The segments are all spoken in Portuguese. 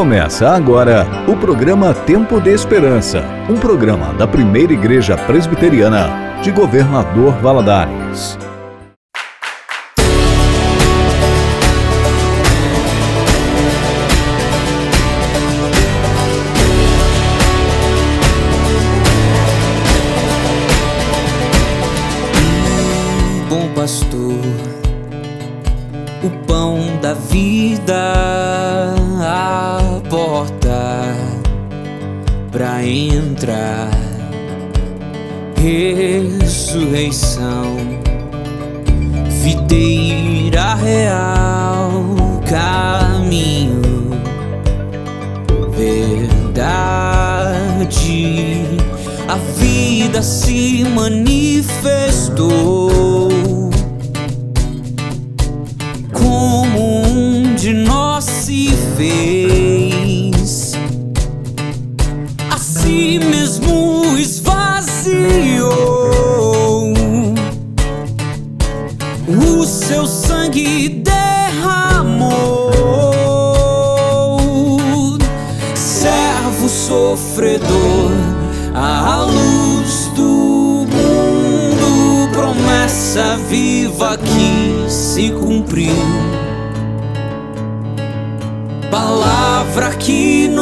Começa agora o programa Tempo de Esperança, um programa da primeira Igreja Presbiteriana de Governador Valadares. Entrar, ressurreição, videira real, caminho, verdade. A vida se manifestou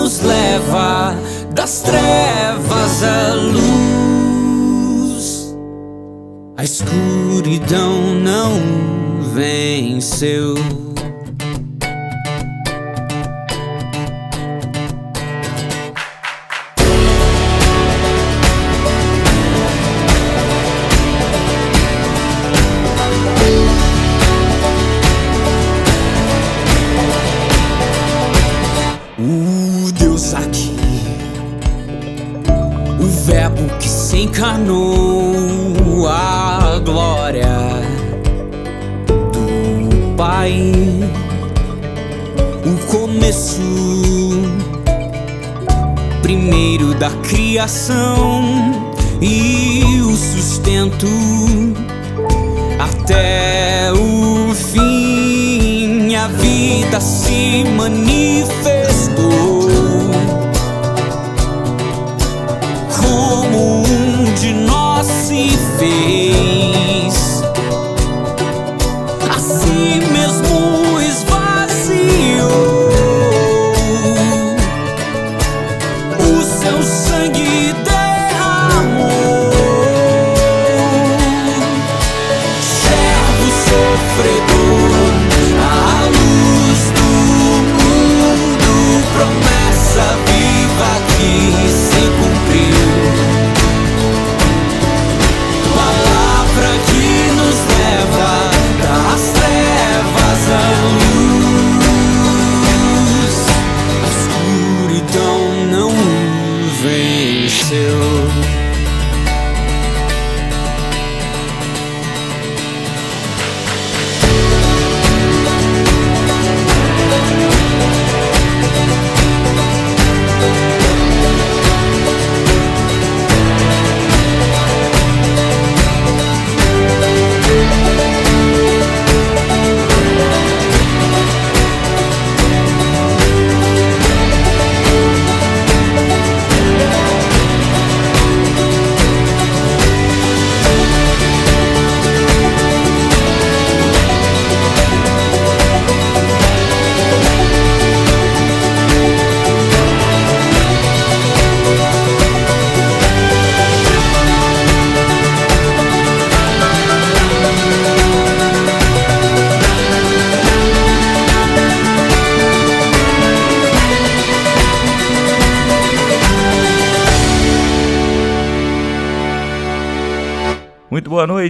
nos leva das trevas à luz. A escuridão não venceu. Criação e o sustento até o fim. A vida se manifestou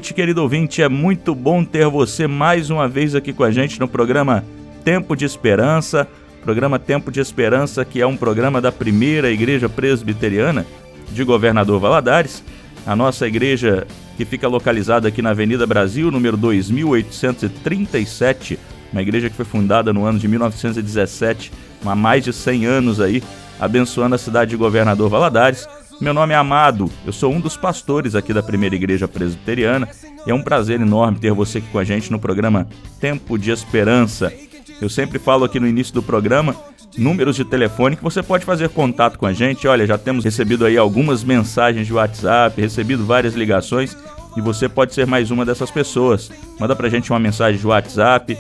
noite, querido ouvinte. É muito bom ter você mais uma vez aqui com a gente no programa Tempo de Esperança. Programa Tempo de Esperança, que é um programa da primeira Igreja Presbiteriana de Governador Valadares. A nossa igreja que fica localizada aqui na Avenida Brasil, número 2837, uma igreja que foi fundada no ano de 1917, há mais de 100 anos aí, abençoando a cidade de Governador Valadares. Meu nome é Amado, eu sou um dos pastores aqui da Primeira Igreja Presbiteriana e é um prazer enorme ter você aqui com a gente no programa Tempo de Esperança. Eu sempre falo aqui no início do programa números de telefone que você pode fazer contato com a gente. Olha, já temos recebido aí algumas mensagens de WhatsApp, recebido várias ligações e você pode ser mais uma dessas pessoas. Manda pra gente uma mensagem de WhatsApp.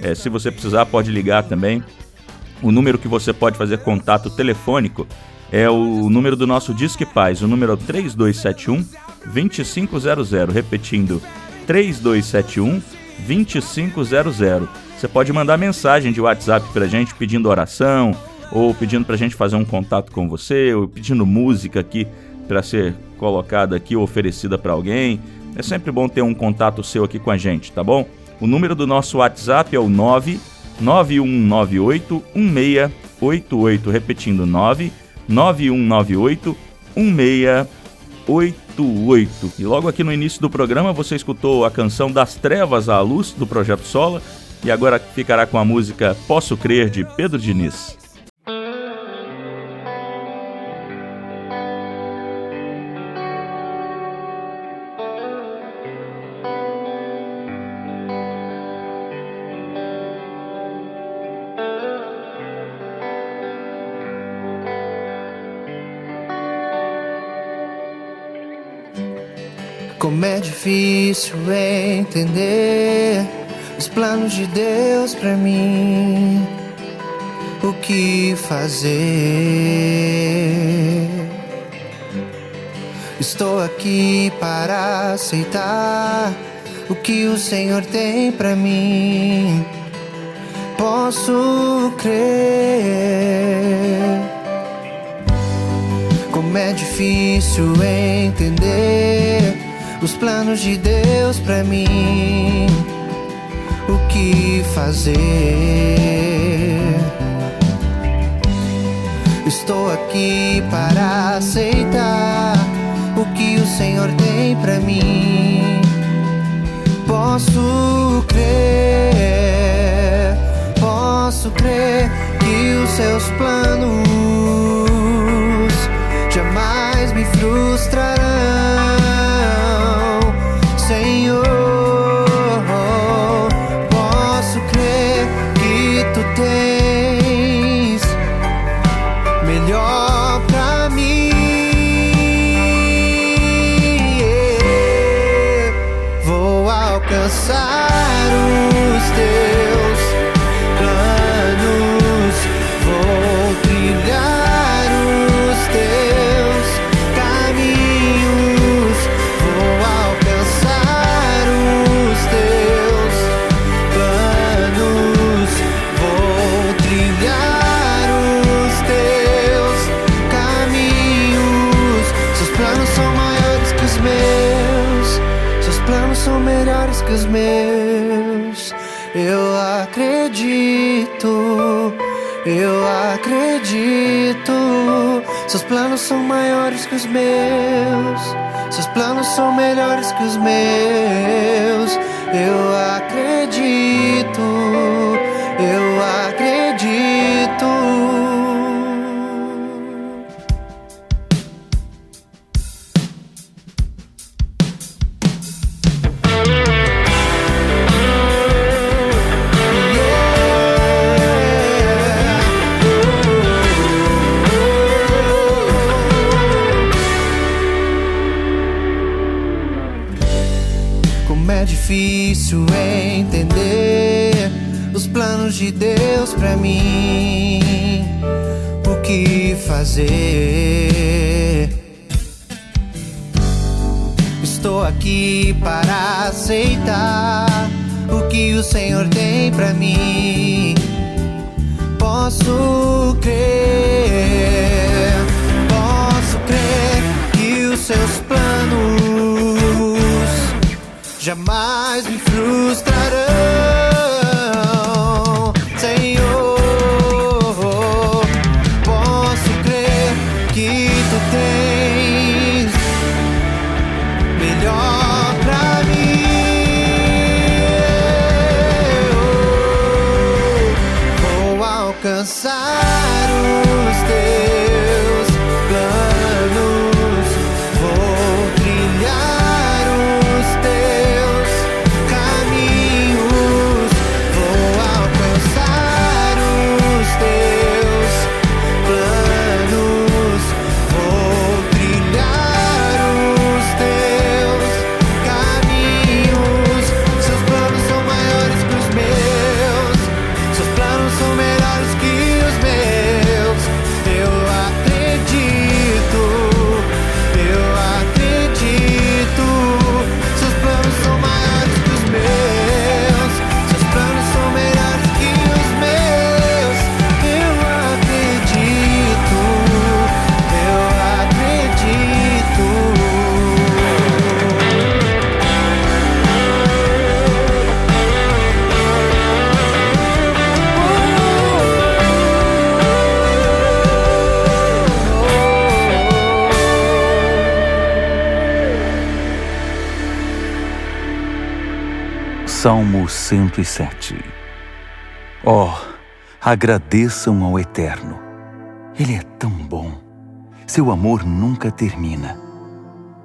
É, se você precisar, pode ligar também. O número que você pode fazer contato telefônico é o número do nosso Disque Paz, o número é 3271 2500. Repetindo, 3271 2500. Você pode mandar mensagem de WhatsApp pra gente pedindo oração, ou pedindo pra gente fazer um contato com você, ou pedindo música aqui para ser colocada aqui ou oferecida para alguém. É sempre bom ter um contato seu aqui com a gente, tá bom? O número do nosso WhatsApp é o 99198 1688, repetindo 99198 1688. E logo aqui no início do programa você escutou a canção Das Trevas à Luz do Projeto Sola e agora ficará com a música Posso Crer de Pedro Diniz. Difícil entender os planos de Deus pra mim. O que fazer? Estou aqui para aceitar o que o Senhor tem pra mim. Posso crer. Como é difícil entender os planos de Deus pra mim. O que fazer? Estou aqui para aceitar o que o Senhor tem pra mim. Posso crer, posso crer que os seus planos jamais me frustrarão. São melhores que os meus. Eu acredito, eu acredito. Seus planos são maiores que os meus, seus planos são melhores que os meus. Eu acredito, difícil entender os planos de Deus pra mim. O que fazer? Estou aqui para aceitar o que o Senhor tem pra mim. Posso crer, posso crer que os seus planos jamais me frustrarão, Salmo 107 Oh, agradeçam ao Eterno. Ele é tão bom. Seu amor nunca termina.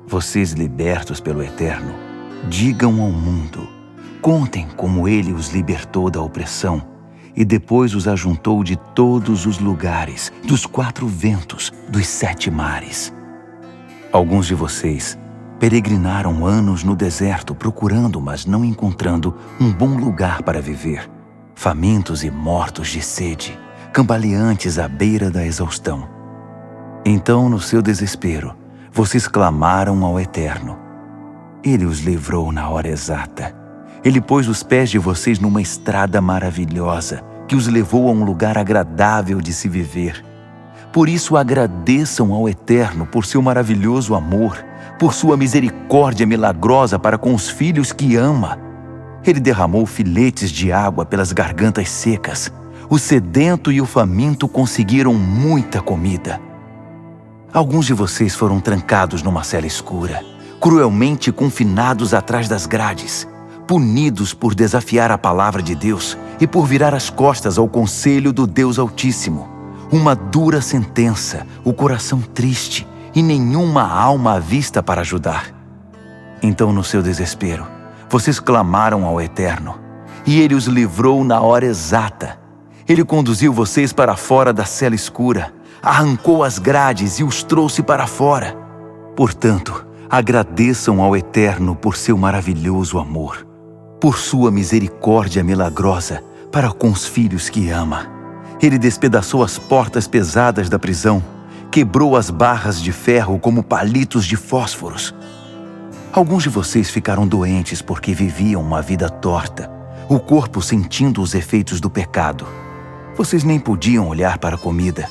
Vocês libertos pelo Eterno, digam ao mundo, contem como ele os libertou da opressão e depois os ajuntou de todos os lugares, dos quatro ventos, dos sete mares. Alguns de vocês peregrinaram anos no deserto procurando, mas não encontrando, um bom lugar para viver, famintos e mortos de sede, cambaleantes à beira da exaustão. Então, no seu desespero, vocês clamaram ao Eterno. Ele os livrou na hora exata. Ele pôs os pés de vocês numa estrada maravilhosa que os levou a um lugar agradável de se viver. Por isso agradeçam ao Eterno por seu maravilhoso amor, por sua misericórdia milagrosa para com os filhos que ama. Ele derramou filetes de água pelas gargantas secas. O sedento e o faminto conseguiram muita comida. Alguns de vocês foram trancados numa cela escura, cruelmente confinados atrás das grades, punidos por desafiar a palavra de Deus e por virar as costas ao conselho do Deus Altíssimo uma dura sentença, o coração triste e nenhuma alma à vista para ajudar. Então, no seu desespero, vocês clamaram ao Eterno, e ele os livrou na hora exata. Ele conduziu vocês para fora da cela escura, arrancou as grades e os trouxe para fora. Portanto, agradeçam ao Eterno por seu maravilhoso amor, por sua misericórdia milagrosa para com os filhos que ama. Ele despedaçou as portas pesadas da prisão, quebrou as barras de ferro como palitos de fósforos. Alguns de vocês ficaram doentes porque viviam uma vida torta, o corpo sentindo os efeitos do pecado. Vocês nem podiam olhar para a comida.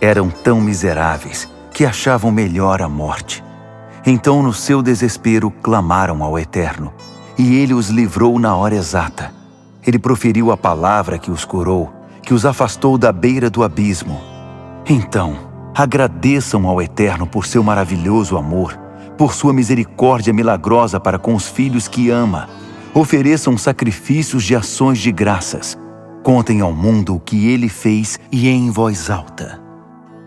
Eram tão miseráveis que achavam melhor a morte. Então, no seu desespero, clamaram ao Eterno, e ele os livrou na hora exata. Ele proferiu a palavra que os curou que os afastou da beira do abismo. Então, agradeçam ao Eterno por seu maravilhoso amor, por sua misericórdia milagrosa para com os filhos que ama. Ofereçam sacrifícios de ações de graças. Contem ao mundo o que ele fez e em voz alta.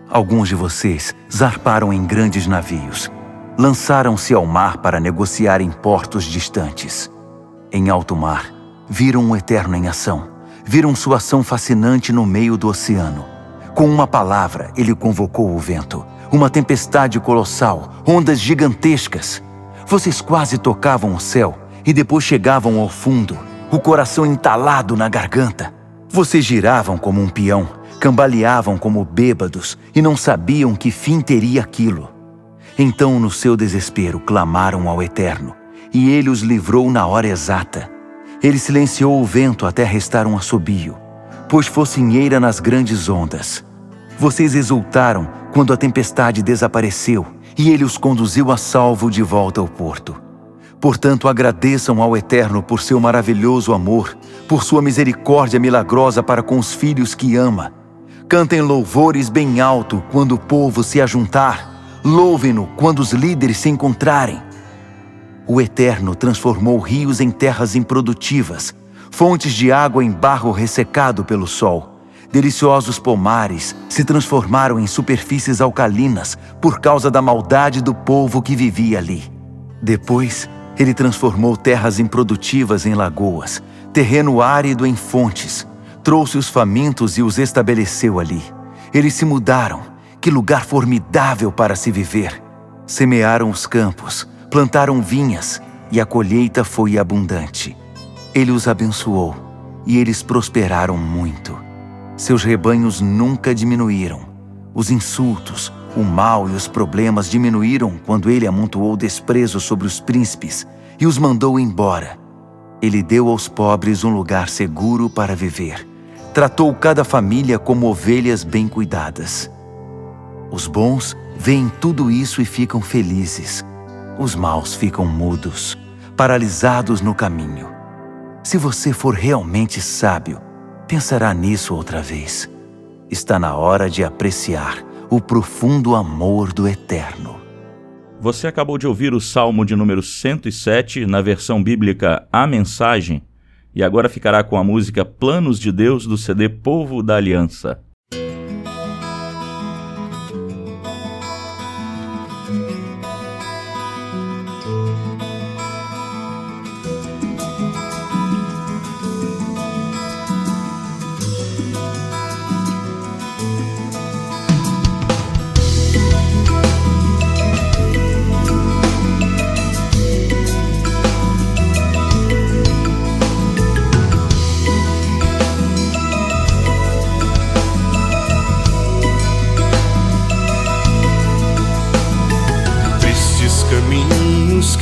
Alguns de vocês zarparam em grandes navios. Lançaram-se ao mar para negociar em portos distantes. Em alto mar, viram o Eterno em ação viram sua ação fascinante no meio do oceano. Com uma palavra, ele convocou o vento, uma tempestade colossal, ondas gigantescas. Vocês quase tocavam o céu e depois chegavam ao fundo, o coração entalado na garganta. Vocês giravam como um peão, cambaleavam como bêbados e não sabiam que fim teria aquilo. Então, no seu desespero, clamaram ao Eterno, e ele os livrou na hora exata. Ele silenciou o vento até restar um assobio, pois focinheira nas grandes ondas. Vocês exultaram quando a tempestade desapareceu e ele os conduziu a salvo de volta ao porto. Portanto, agradeçam ao Eterno por seu maravilhoso amor, por sua misericórdia milagrosa para com os filhos que ama. Cantem louvores bem alto quando o povo se ajuntar. Louvem-no quando os líderes se encontrarem. O Eterno transformou rios em terras improdutivas, fontes de água em barro ressecado pelo sol. Deliciosos pomares se transformaram em superfícies alcalinas por causa da maldade do povo que vivia ali. Depois, ele transformou terras improdutivas em lagoas, terreno árido em fontes, trouxe os famintos e os estabeleceu ali. Eles se mudaram. Que lugar formidável para se viver! Semearam os campos, plantaram vinhas e a colheita foi abundante. Ele os abençoou e eles prosperaram muito. Seus rebanhos nunca diminuíram. Os insultos, o mal e os problemas diminuíram quando ele amontoou desprezo sobre os príncipes e os mandou embora. Ele deu aos pobres um lugar seguro para viver. Tratou cada família como ovelhas bem cuidadas. Os bons veem tudo isso e ficam felizes os maus ficam mudos, paralisados no caminho. Se você for realmente sábio, pensará nisso outra vez. Está na hora de apreciar o profundo amor do Eterno. Você acabou de ouvir o Salmo de número 107, na versão bíblica A Mensagem, e agora ficará com a música Planos de Deus do CD Povo da Aliança.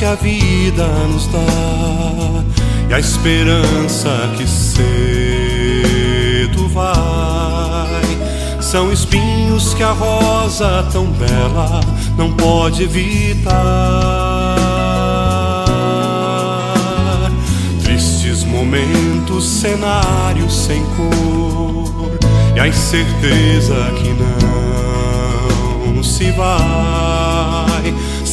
Que a vida nos dá e a esperança que cedo vai. São espinhos que a rosa tão bela não pode evitar. Tristes momentos, cenários sem cor e a incerteza que não se vai.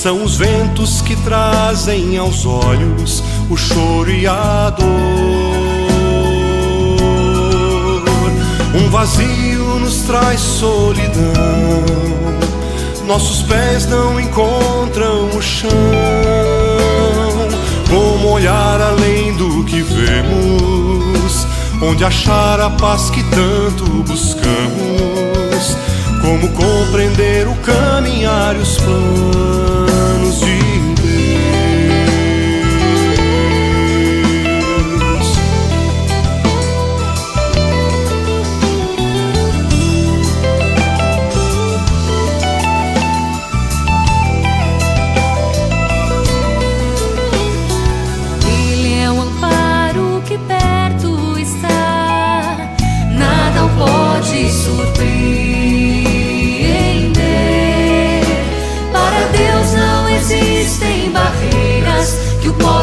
São os ventos que trazem aos olhos o choro e a dor. Um vazio nos traz solidão. Nossos pés não encontram o chão. Como olhar além do que vemos, onde achar a paz que tanto buscamos. Como compreender o caminhar e os planos de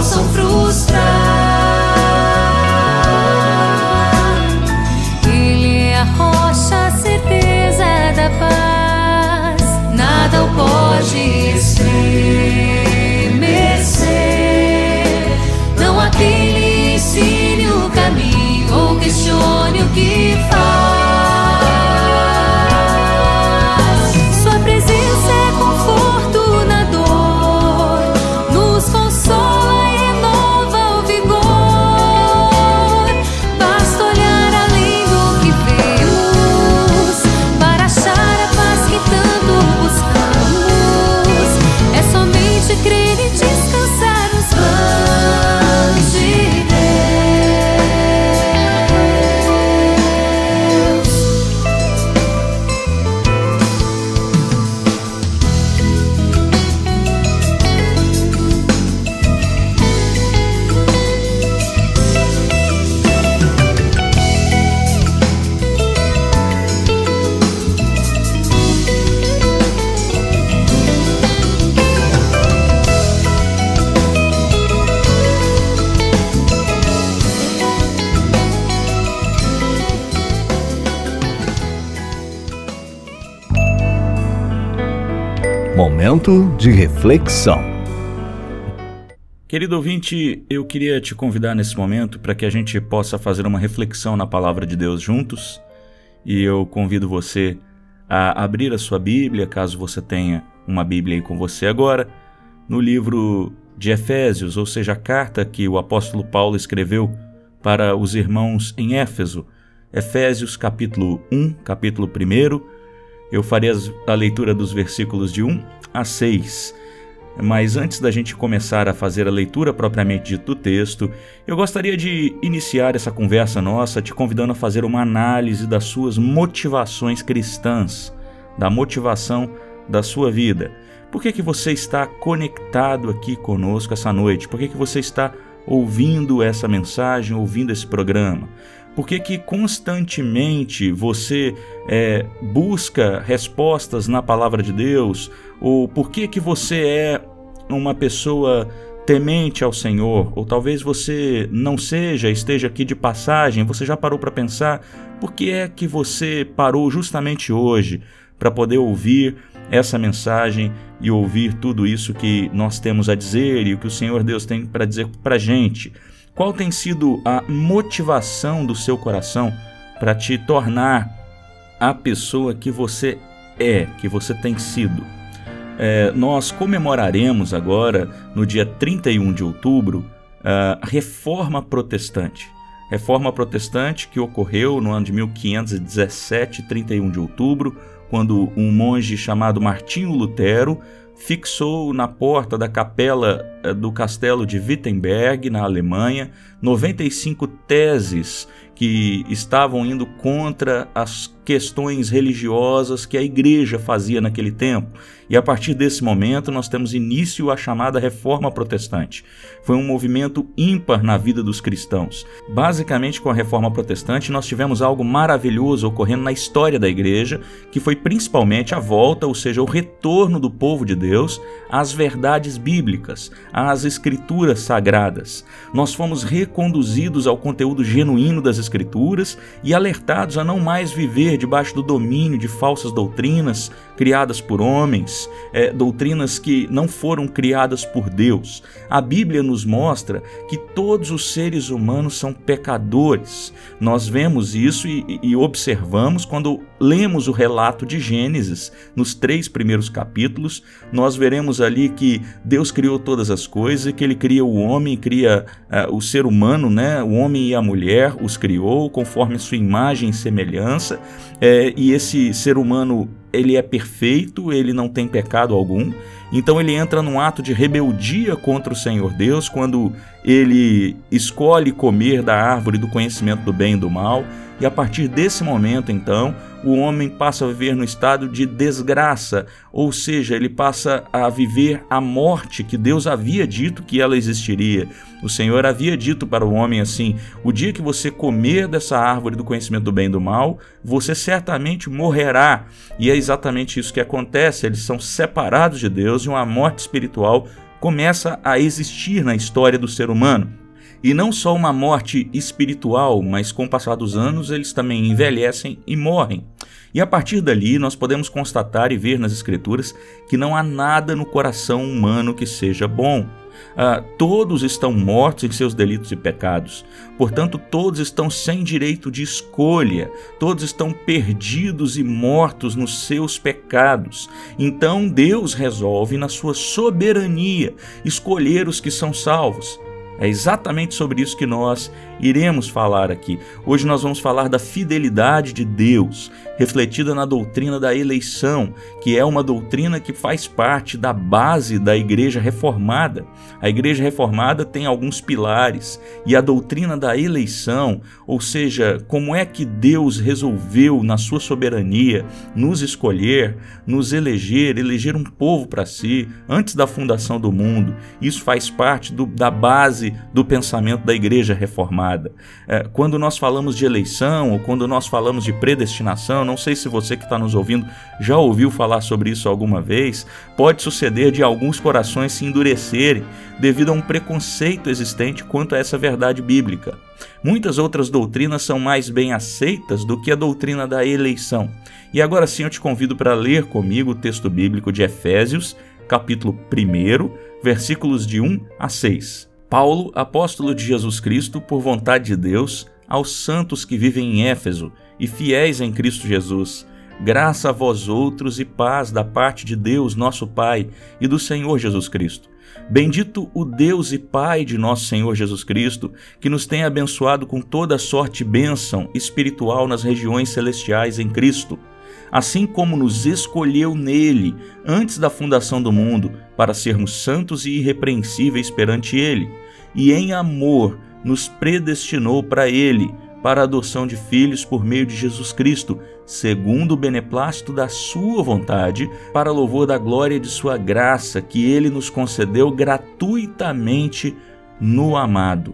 possam frustrar. Ele é a rocha, a certeza da paz, nada o pode estremecer. Não há quem lhe ensine o caminho ou questione o que faz. Momento de reflexão. Querido ouvinte, eu queria te convidar nesse momento para que a gente possa fazer uma reflexão na palavra de Deus juntos. E eu convido você a abrir a sua Bíblia, caso você tenha uma Bíblia aí com você agora, no livro de Efésios, ou seja, a carta que o apóstolo Paulo escreveu para os irmãos em Éfeso. Efésios capítulo 1, capítulo 1. Eu farei a leitura dos versículos de 1 a 6. Mas antes da gente começar a fazer a leitura propriamente dita do texto, eu gostaria de iniciar essa conversa nossa te convidando a fazer uma análise das suas motivações cristãs, da motivação da sua vida. Por que, que você está conectado aqui conosco essa noite? Por que, que você está ouvindo essa mensagem, ouvindo esse programa? Por que, que constantemente você é, busca respostas na palavra de Deus? Ou por que, que você é uma pessoa temente ao Senhor? Ou talvez você não seja, esteja aqui de passagem, você já parou para pensar por que é que você parou justamente hoje para poder ouvir essa mensagem e ouvir tudo isso que nós temos a dizer e o que o Senhor Deus tem para dizer para a gente? Qual tem sido a motivação do seu coração para te tornar a pessoa que você é, que você tem sido? É, nós comemoraremos agora, no dia 31 de outubro, a Reforma Protestante. Reforma Protestante que ocorreu no ano de 1517, 31 de outubro, quando um monge chamado Martinho Lutero fixou na porta da capela eh, do castelo de Wittenberg, na Alemanha, 95 teses que estavam indo contra as questões religiosas que a igreja fazia naquele tempo. E a partir desse momento nós temos início a chamada Reforma Protestante. Foi um movimento ímpar na vida dos cristãos. Basicamente, com a Reforma Protestante, nós tivemos algo maravilhoso ocorrendo na história da igreja, que foi principalmente a volta, ou seja, o retorno do povo de Deus às verdades bíblicas, às escrituras sagradas. Nós fomos reconduzidos ao conteúdo genuíno das escrituras e alertados a não mais viver debaixo do domínio de falsas doutrinas criadas por homens, é, doutrinas que não foram criadas por Deus. A Bíblia nos mostra que todos os seres humanos são pecadores. Nós vemos isso e, e observamos quando lemos o relato de Gênesis, nos três primeiros capítulos, nós veremos ali que Deus criou todas as coisas que ele cria o homem, cria uh, o ser humano, né? o homem e a mulher, os criou conforme a sua imagem e semelhança, é, e esse ser humano ele é perfeito, ele não tem pecado algum. Então ele entra num ato de rebeldia contra o Senhor Deus quando ele escolhe comer da árvore do conhecimento do bem e do mal. E a partir desse momento, então, o homem passa a viver no estado de desgraça, ou seja, ele passa a viver a morte que Deus havia dito que ela existiria. O Senhor havia dito para o homem assim: o dia que você comer dessa árvore do conhecimento do bem e do mal, você certamente morrerá. E é exatamente isso que acontece, eles são separados de Deus e uma morte espiritual começa a existir na história do ser humano. E não só uma morte espiritual, mas com o passar dos anos eles também envelhecem e morrem. E a partir dali nós podemos constatar e ver nas Escrituras que não há nada no coração humano que seja bom. Ah, todos estão mortos em seus delitos e pecados. Portanto, todos estão sem direito de escolha, todos estão perdidos e mortos nos seus pecados. Então, Deus resolve, na sua soberania, escolher os que são salvos. É exatamente sobre isso que nós iremos falar aqui. Hoje nós vamos falar da fidelidade de Deus, refletida na doutrina da eleição, que é uma doutrina que faz parte da base da Igreja Reformada. A Igreja Reformada tem alguns pilares e a doutrina da eleição, ou seja, como é que Deus resolveu, na sua soberania, nos escolher, nos eleger, eleger um povo para si antes da fundação do mundo. Isso faz parte do, da base do pensamento da igreja reformada. É, quando nós falamos de eleição ou quando nós falamos de predestinação, não sei se você que está nos ouvindo já ouviu falar sobre isso alguma vez, pode suceder de alguns corações se endurecerem devido a um preconceito existente quanto a essa verdade bíblica. Muitas outras doutrinas são mais bem aceitas do que a doutrina da eleição. E agora sim eu te convido para ler comigo o texto bíblico de Efésios, capítulo 1, versículos de 1 a 6. Paulo, apóstolo de Jesus Cristo, por vontade de Deus, aos santos que vivem em Éfeso e fiéis em Cristo Jesus, graça a vós outros e paz da parte de Deus, nosso Pai, e do Senhor Jesus Cristo. Bendito o Deus e Pai de nosso Senhor Jesus Cristo, que nos tem abençoado com toda sorte de bênção espiritual nas regiões celestiais em Cristo assim como nos escolheu nele antes da fundação do mundo, para sermos santos e irrepreensíveis perante ele, e em amor nos predestinou para ele, para a adoção de filhos por meio de Jesus Cristo, segundo o beneplácito da sua vontade, para louvor da glória de sua graça, que ele nos concedeu gratuitamente no amado.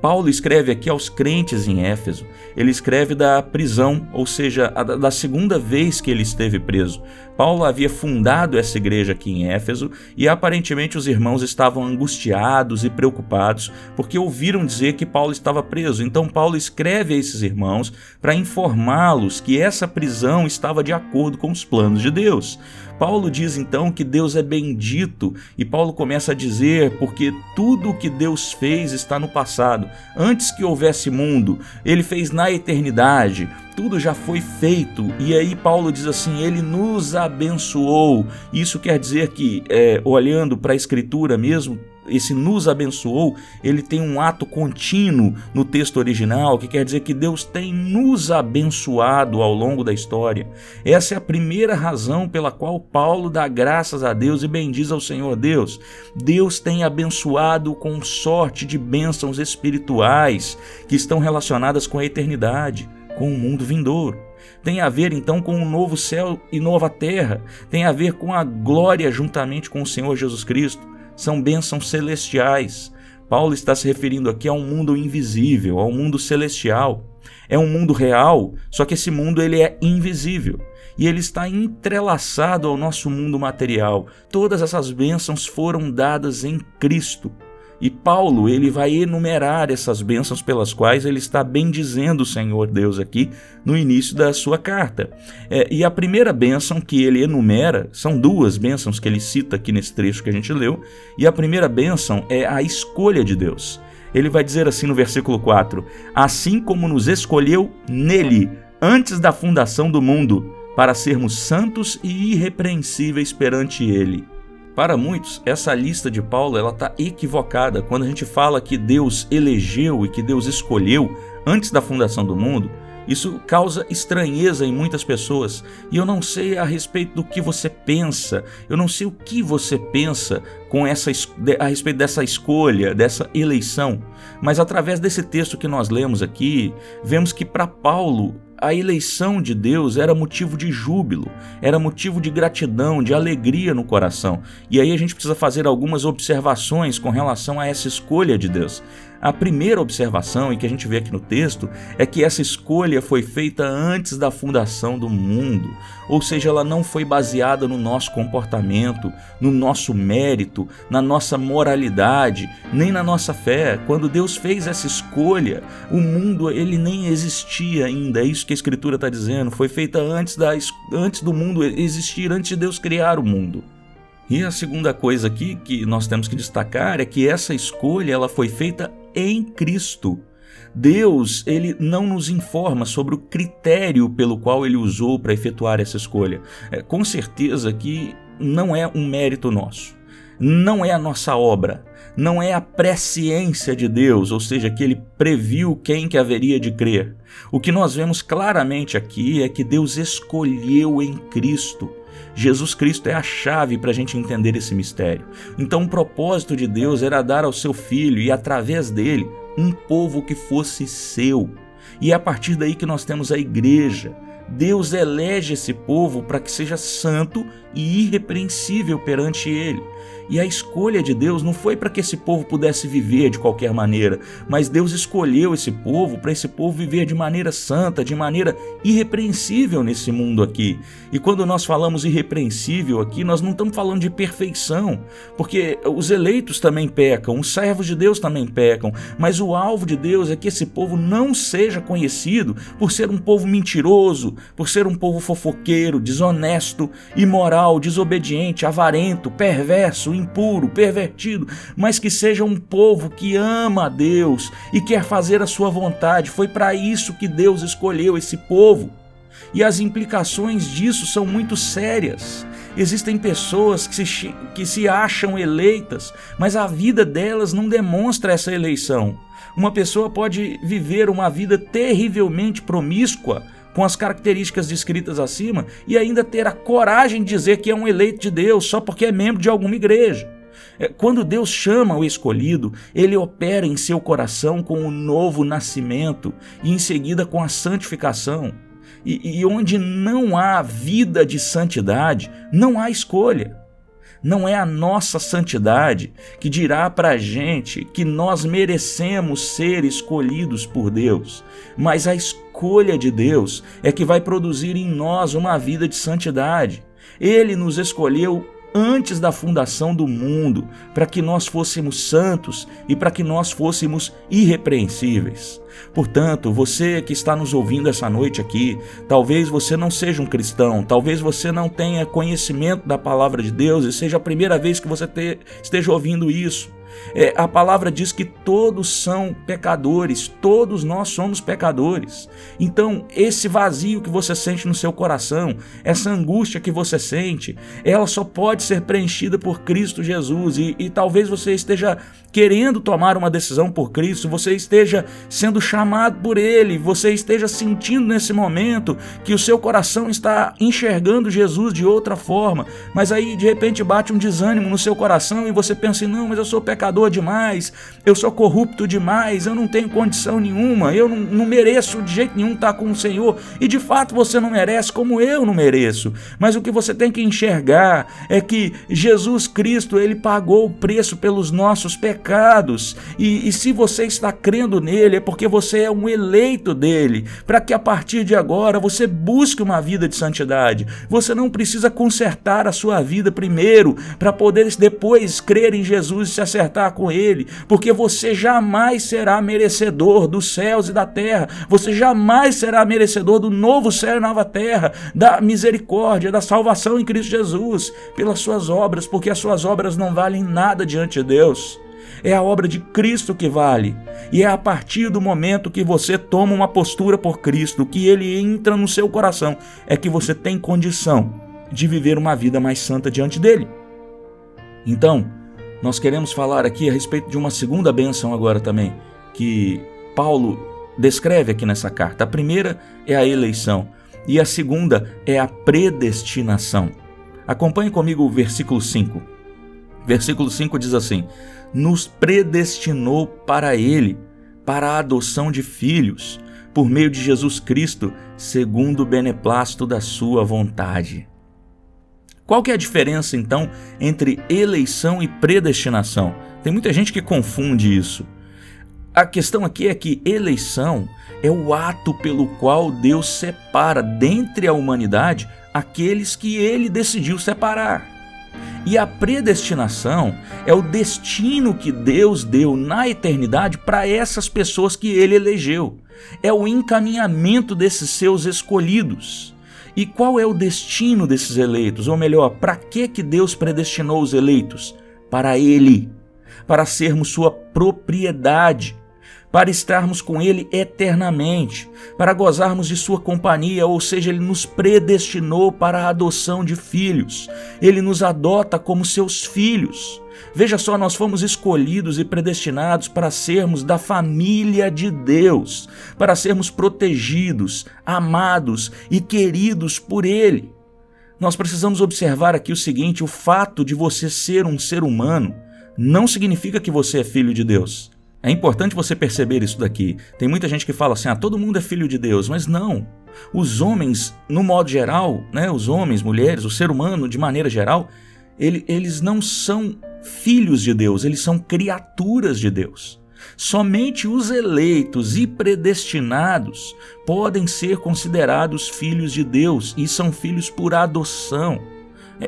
Paulo escreve aqui aos crentes em Éfeso. Ele escreve da prisão, ou seja, da segunda vez que ele esteve preso. Paulo havia fundado essa igreja aqui em Éfeso e aparentemente os irmãos estavam angustiados e preocupados porque ouviram dizer que Paulo estava preso. Então Paulo escreve a esses irmãos para informá-los que essa prisão estava de acordo com os planos de Deus. Paulo diz então que Deus é bendito e Paulo começa a dizer porque tudo o que Deus fez está no passado antes que houvesse mundo, ele fez na eternidade, tudo já foi feito. E aí Paulo diz assim: ele nos abençoou. Isso quer dizer que, é, olhando para a Escritura mesmo, esse nos abençoou, ele tem um ato contínuo no texto original, que quer dizer que Deus tem nos abençoado ao longo da história. Essa é a primeira razão pela qual Paulo dá graças a Deus e bendiz ao Senhor Deus. Deus tem abençoado com sorte de bênçãos espirituais que estão relacionadas com a eternidade, com o mundo vindouro tem a ver então com um novo céu e nova terra, tem a ver com a glória juntamente com o Senhor Jesus Cristo são bênçãos celestiais. Paulo está se referindo aqui a um mundo invisível, a um mundo celestial. É um mundo real, só que esse mundo ele é invisível e ele está entrelaçado ao nosso mundo material. Todas essas bênçãos foram dadas em Cristo. E Paulo, ele vai enumerar essas bênçãos pelas quais ele está bendizendo o Senhor Deus aqui no início da sua carta. É, e a primeira bênção que ele enumera, são duas bênçãos que ele cita aqui nesse trecho que a gente leu, e a primeira bênção é a escolha de Deus. Ele vai dizer assim no versículo 4: Assim como nos escolheu nele, antes da fundação do mundo, para sermos santos e irrepreensíveis perante ele. Para muitos, essa lista de Paulo ela está equivocada. Quando a gente fala que Deus elegeu e que Deus escolheu antes da fundação do mundo, isso causa estranheza em muitas pessoas. E eu não sei a respeito do que você pensa, eu não sei o que você pensa com essa, a respeito dessa escolha, dessa eleição. Mas através desse texto que nós lemos aqui, vemos que para Paulo a eleição de Deus era motivo de júbilo, era motivo de gratidão, de alegria no coração. E aí a gente precisa fazer algumas observações com relação a essa escolha de Deus. A primeira observação, e que a gente vê aqui no texto, é que essa escolha foi feita antes da fundação do mundo, ou seja, ela não foi baseada no nosso comportamento, no nosso mérito, na nossa moralidade, nem na nossa fé. Quando Deus fez essa escolha, o mundo ele nem existia ainda. É isso que a Escritura está dizendo. Foi feita antes, da, antes do mundo existir, antes de Deus criar o mundo. E a segunda coisa aqui que nós temos que destacar é que essa escolha ela foi feita em Cristo. Deus, ele não nos informa sobre o critério pelo qual ele usou para efetuar essa escolha. É, com certeza que não é um mérito nosso. Não é a nossa obra, não é a presciência de Deus, ou seja, que ele previu quem que haveria de crer. O que nós vemos claramente aqui é que Deus escolheu em Cristo Jesus Cristo é a chave para a gente entender esse mistério. Então, o propósito de Deus era dar ao seu filho e, através dele, um povo que fosse seu. E é a partir daí que nós temos a igreja. Deus elege esse povo para que seja santo e irrepreensível perante ele. E a escolha de Deus não foi para que esse povo pudesse viver de qualquer maneira, mas Deus escolheu esse povo para esse povo viver de maneira santa, de maneira irrepreensível nesse mundo aqui. E quando nós falamos irrepreensível aqui, nós não estamos falando de perfeição, porque os eleitos também pecam, os servos de Deus também pecam, mas o alvo de Deus é que esse povo não seja conhecido por ser um povo mentiroso, por ser um povo fofoqueiro, desonesto, imoral, desobediente, avarento, perverso, impuro, pervertido, mas que seja um povo que ama a Deus e quer fazer a sua vontade. Foi para isso que Deus escolheu esse povo. E as implicações disso são muito sérias. Existem pessoas que se, que se acham eleitas, mas a vida delas não demonstra essa eleição. Uma pessoa pode viver uma vida terrivelmente promíscua, com as características descritas acima e ainda ter a coragem de dizer que é um eleito de Deus só porque é membro de alguma igreja. É, quando Deus chama o escolhido, ele opera em seu coração com o novo nascimento e em seguida com a santificação. E, e onde não há vida de santidade, não há escolha. Não é a nossa santidade que dirá para a gente que nós merecemos ser escolhidos por Deus, mas a escolha de Deus é que vai produzir em nós uma vida de santidade. Ele nos escolheu antes da fundação do mundo, para que nós fôssemos santos e para que nós fôssemos irrepreensíveis. Portanto, você que está nos ouvindo essa noite aqui, talvez você não seja um cristão, talvez você não tenha conhecimento da palavra de Deus e seja a primeira vez que você te, esteja ouvindo isso. É, a palavra diz que todos são pecadores, todos nós somos pecadores. Então, esse vazio que você sente no seu coração, essa angústia que você sente, ela só pode ser preenchida por Cristo Jesus. E, e talvez você esteja querendo tomar uma decisão por Cristo, você esteja sendo chamado por Ele, você esteja sentindo nesse momento que o seu coração está enxergando Jesus de outra forma, mas aí de repente bate um desânimo no seu coração e você pensa: não, mas eu sou pecador demais, eu sou corrupto demais, eu não tenho condição nenhuma, eu não, não mereço de jeito nenhum estar com o Senhor, e de fato você não merece, como eu não mereço, mas o que você tem que enxergar é que Jesus Cristo, ele pagou o preço pelos nossos pecados. E, e se você está crendo nele, é porque você é um eleito dele, para que a partir de agora você busque uma vida de santidade. Você não precisa consertar a sua vida primeiro, para poder depois crer em Jesus e se acertar com ele, porque você jamais será merecedor dos céus e da terra, você jamais será merecedor do novo céu e nova terra, da misericórdia, da salvação em Cristo Jesus, pelas suas obras, porque as suas obras não valem nada diante de Deus. É a obra de Cristo que vale. E é a partir do momento que você toma uma postura por Cristo, que ele entra no seu coração, é que você tem condição de viver uma vida mais santa diante dele. Então, nós queremos falar aqui a respeito de uma segunda bênção agora também, que Paulo descreve aqui nessa carta. A primeira é a eleição e a segunda é a predestinação. Acompanhe comigo o versículo 5. Versículo 5 diz assim: nos predestinou para Ele, para a adoção de filhos, por meio de Jesus Cristo, segundo o beneplácito da Sua vontade. Qual que é a diferença então entre eleição e predestinação? Tem muita gente que confunde isso. A questão aqui é que eleição é o ato pelo qual Deus separa dentre a humanidade aqueles que ele decidiu separar. E a predestinação é o destino que Deus deu na eternidade para essas pessoas que ele elegeu. É o encaminhamento desses seus escolhidos. E qual é o destino desses eleitos? Ou melhor, para que que Deus predestinou os eleitos? Para ele, para sermos sua propriedade para estarmos com Ele eternamente, para gozarmos de Sua companhia, ou seja, Ele nos predestinou para a adoção de filhos, Ele nos adota como seus filhos. Veja só, nós fomos escolhidos e predestinados para sermos da família de Deus, para sermos protegidos, amados e queridos por Ele. Nós precisamos observar aqui o seguinte: o fato de você ser um ser humano não significa que você é filho de Deus. É importante você perceber isso daqui. Tem muita gente que fala assim: ah, todo mundo é filho de Deus, mas não. Os homens, no modo geral, né, os homens, mulheres, o ser humano de maneira geral, ele, eles não são filhos de Deus, eles são criaturas de Deus. Somente os eleitos e predestinados podem ser considerados filhos de Deus e são filhos por adoção.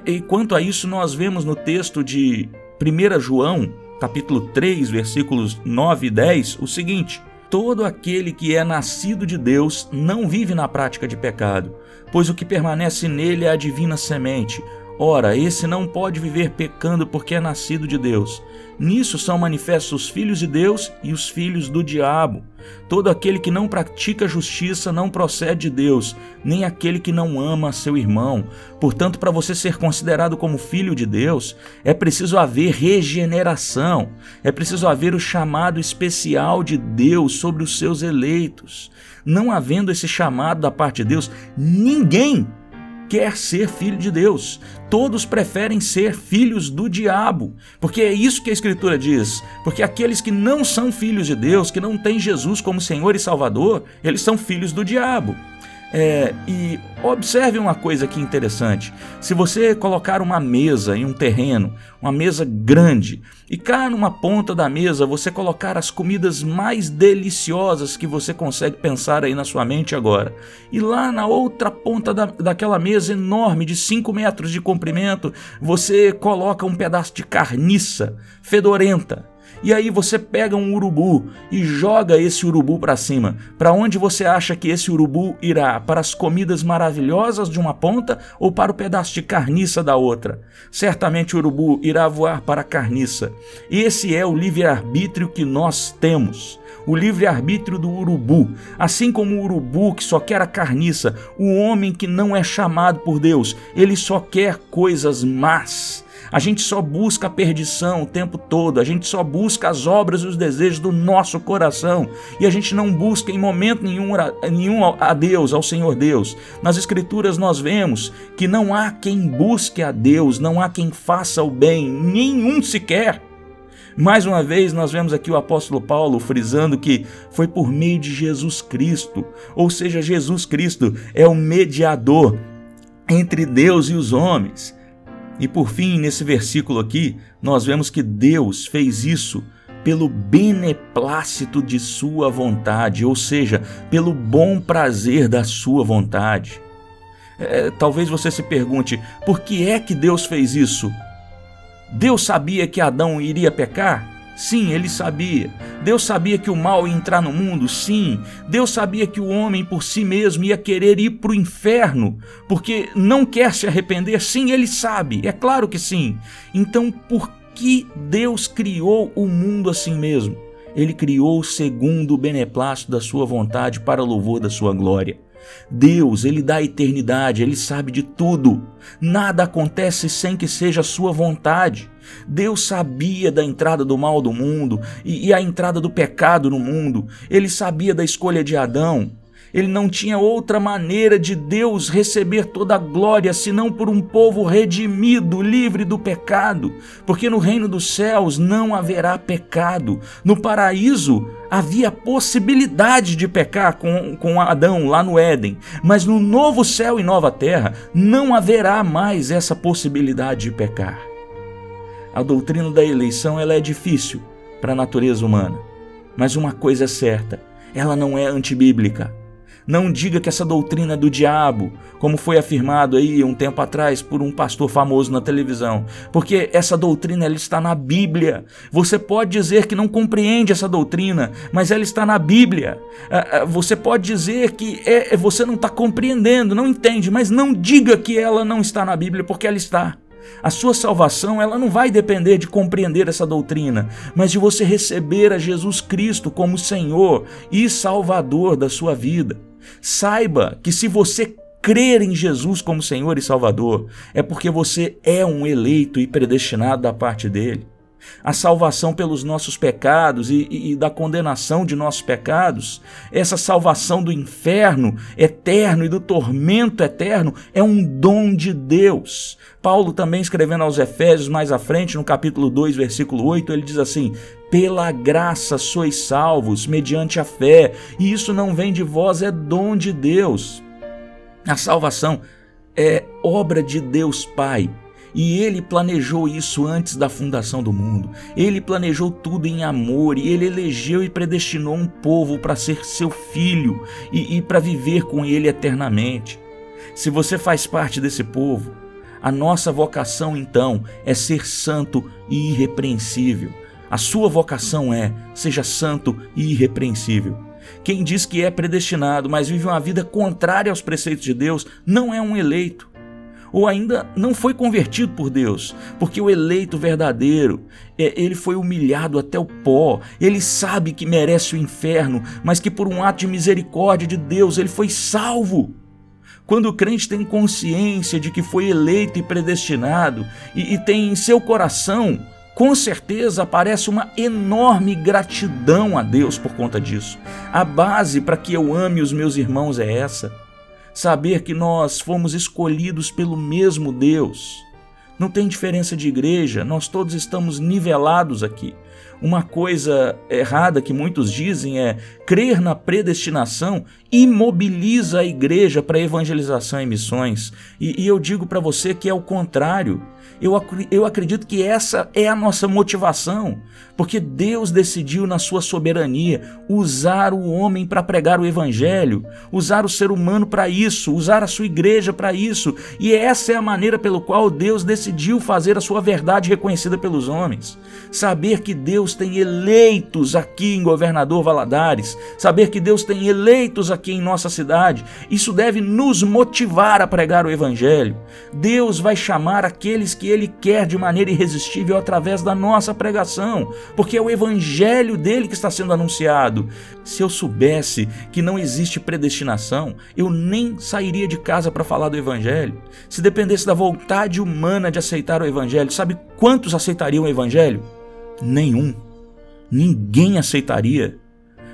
E quanto a isso, nós vemos no texto de 1 João, capítulo 3, versículos 9 e 10, o seguinte: Todo aquele que é nascido de Deus não vive na prática de pecado, pois o que permanece nele é a divina semente. Ora, esse não pode viver pecando porque é nascido de Deus. Nisso são manifestos os filhos de Deus e os filhos do diabo. Todo aquele que não pratica justiça não procede de Deus, nem aquele que não ama seu irmão. Portanto, para você ser considerado como filho de Deus, é preciso haver regeneração, é preciso haver o chamado especial de Deus sobre os seus eleitos. Não havendo esse chamado da parte de Deus, ninguém quer ser filho de Deus. Todos preferem ser filhos do diabo, porque é isso que a Escritura diz. Porque aqueles que não são filhos de Deus, que não têm Jesus como Senhor e Salvador, eles são filhos do diabo. É, e observe uma coisa aqui interessante: se você colocar uma mesa em um terreno, uma mesa grande, e cá numa ponta da mesa você colocar as comidas mais deliciosas que você consegue pensar aí na sua mente agora, e lá na outra ponta da, daquela mesa enorme de 5 metros de comprimento você coloca um pedaço de carniça fedorenta E aí você pega um urubu e joga esse urubu para cima. Para onde você acha que esse urubu irá? Para as comidas maravilhosas de uma ponta ou para o pedaço de carniça da outra? Certamente o urubu irá voar para a carniça. Esse é o livre-arbítrio que nós temos o livre-arbítrio do urubu. Assim como o urubu que só quer a carniça, o homem que não é chamado por Deus, ele só quer coisas más. A gente só busca a perdição o tempo todo, a gente só busca as obras e os desejos do nosso coração e a gente não busca em momento nenhum, nenhum a Deus, ao Senhor Deus. Nas Escrituras nós vemos que não há quem busque a Deus, não há quem faça o bem, nenhum sequer. Mais uma vez, nós vemos aqui o apóstolo Paulo frisando que foi por meio de Jesus Cristo, ou seja, Jesus Cristo é o mediador entre Deus e os homens. E por fim, nesse versículo aqui, nós vemos que Deus fez isso pelo beneplácito de sua vontade, ou seja, pelo bom prazer da sua vontade. É, talvez você se pergunte, por que é que Deus fez isso? Deus sabia que Adão iria pecar? Sim, ele sabia. Deus sabia que o mal ia entrar no mundo? Sim. Deus sabia que o homem por si mesmo ia querer ir para o inferno, porque não quer se arrepender? Sim, ele sabe. É claro que sim. Então, por que Deus criou o mundo assim mesmo? Ele criou segundo o beneplácito da sua vontade para louvor da sua glória. Deus, ele dá a eternidade, ele sabe de tudo. Nada acontece sem que seja a sua vontade. Deus sabia da entrada do mal do mundo e, e a entrada do pecado no mundo. Ele sabia da escolha de Adão. Ele não tinha outra maneira de Deus receber toda a glória senão por um povo redimido, livre do pecado, porque no reino dos céus não haverá pecado. No paraíso havia possibilidade de pecar com, com Adão lá no Éden, mas no novo céu e nova terra não haverá mais essa possibilidade de pecar. A doutrina da eleição ela é difícil para a natureza humana, mas uma coisa é certa, ela não é antibíblica. Não diga que essa doutrina é do diabo, como foi afirmado aí um tempo atrás por um pastor famoso na televisão, porque essa doutrina ela está na Bíblia. Você pode dizer que não compreende essa doutrina, mas ela está na Bíblia. Ah, ah, você pode dizer que é, você não está compreendendo, não entende, mas não diga que ela não está na Bíblia, porque ela está. A sua salvação, ela não vai depender de compreender essa doutrina, mas de você receber a Jesus Cristo como Senhor e Salvador da sua vida. Saiba que se você crer em Jesus como Senhor e Salvador, é porque você é um eleito e predestinado da parte dele. A salvação pelos nossos pecados e, e, e, da condenação de nossos pecados, essa salvação do inferno eterno e do tormento eterno, é um dom de Deus. Paulo, também escrevendo aos Efésios mais à frente, no capítulo 2, versículo 8, ele diz assim: pela graça sois salvos, mediante a fé, e isso não vem de vós, é dom de Deus. A salvação é obra de Deus Pai. E ele planejou isso antes da fundação do mundo. Ele planejou tudo em amor e ele elegeu e predestinou um povo para ser seu filho e, e para viver com ele eternamente. Se você faz parte desse povo, a nossa vocação então é ser santo e irrepreensível. A sua vocação é: seja santo e irrepreensível. Quem diz que é predestinado, mas vive uma vida contrária aos preceitos de Deus, não é um eleito. Ou ainda não foi convertido por Deus, porque o eleito verdadeiro, é, ele foi humilhado até o pó, ele sabe que merece o inferno, mas que por um ato de misericórdia de Deus ele foi salvo. Quando o crente tem consciência de que foi eleito e predestinado e, e tem em seu coração com certeza aparece uma enorme gratidão a Deus por conta disso. A base para que eu ame os meus irmãos é essa: saber que nós fomos escolhidos pelo mesmo Deus. Não tem diferença de igreja, nós todos estamos nivelados aqui. Uma coisa errada que muitos dizem é crer na predestinação imobiliza a igreja para evangelização e missões. E, e eu digo para você que é o contrário. Eu, eu acredito que essa é a nossa motivação, porque Deus decidiu, na sua soberania, usar o homem para pregar o evangelho, usar o ser humano para isso, usar a sua igreja para isso, e essa é a maneira pelo qual Deus decidiu fazer a sua verdade reconhecida pelos homens. Saber que Deus tem eleitos aqui em Governador Valadares, saber que Deus tem eleitos aqui em nossa cidade, isso deve nos motivar a pregar o Evangelho. Deus vai chamar aqueles que Ele quer de maneira irresistível através da nossa pregação, porque é o Evangelho dele que está sendo anunciado. Se eu soubesse que não existe predestinação, eu nem sairia de casa para falar do Evangelho. Se dependesse da vontade humana de aceitar o Evangelho, sabe quantos aceitariam o Evangelho? Nenhum. Ninguém aceitaria.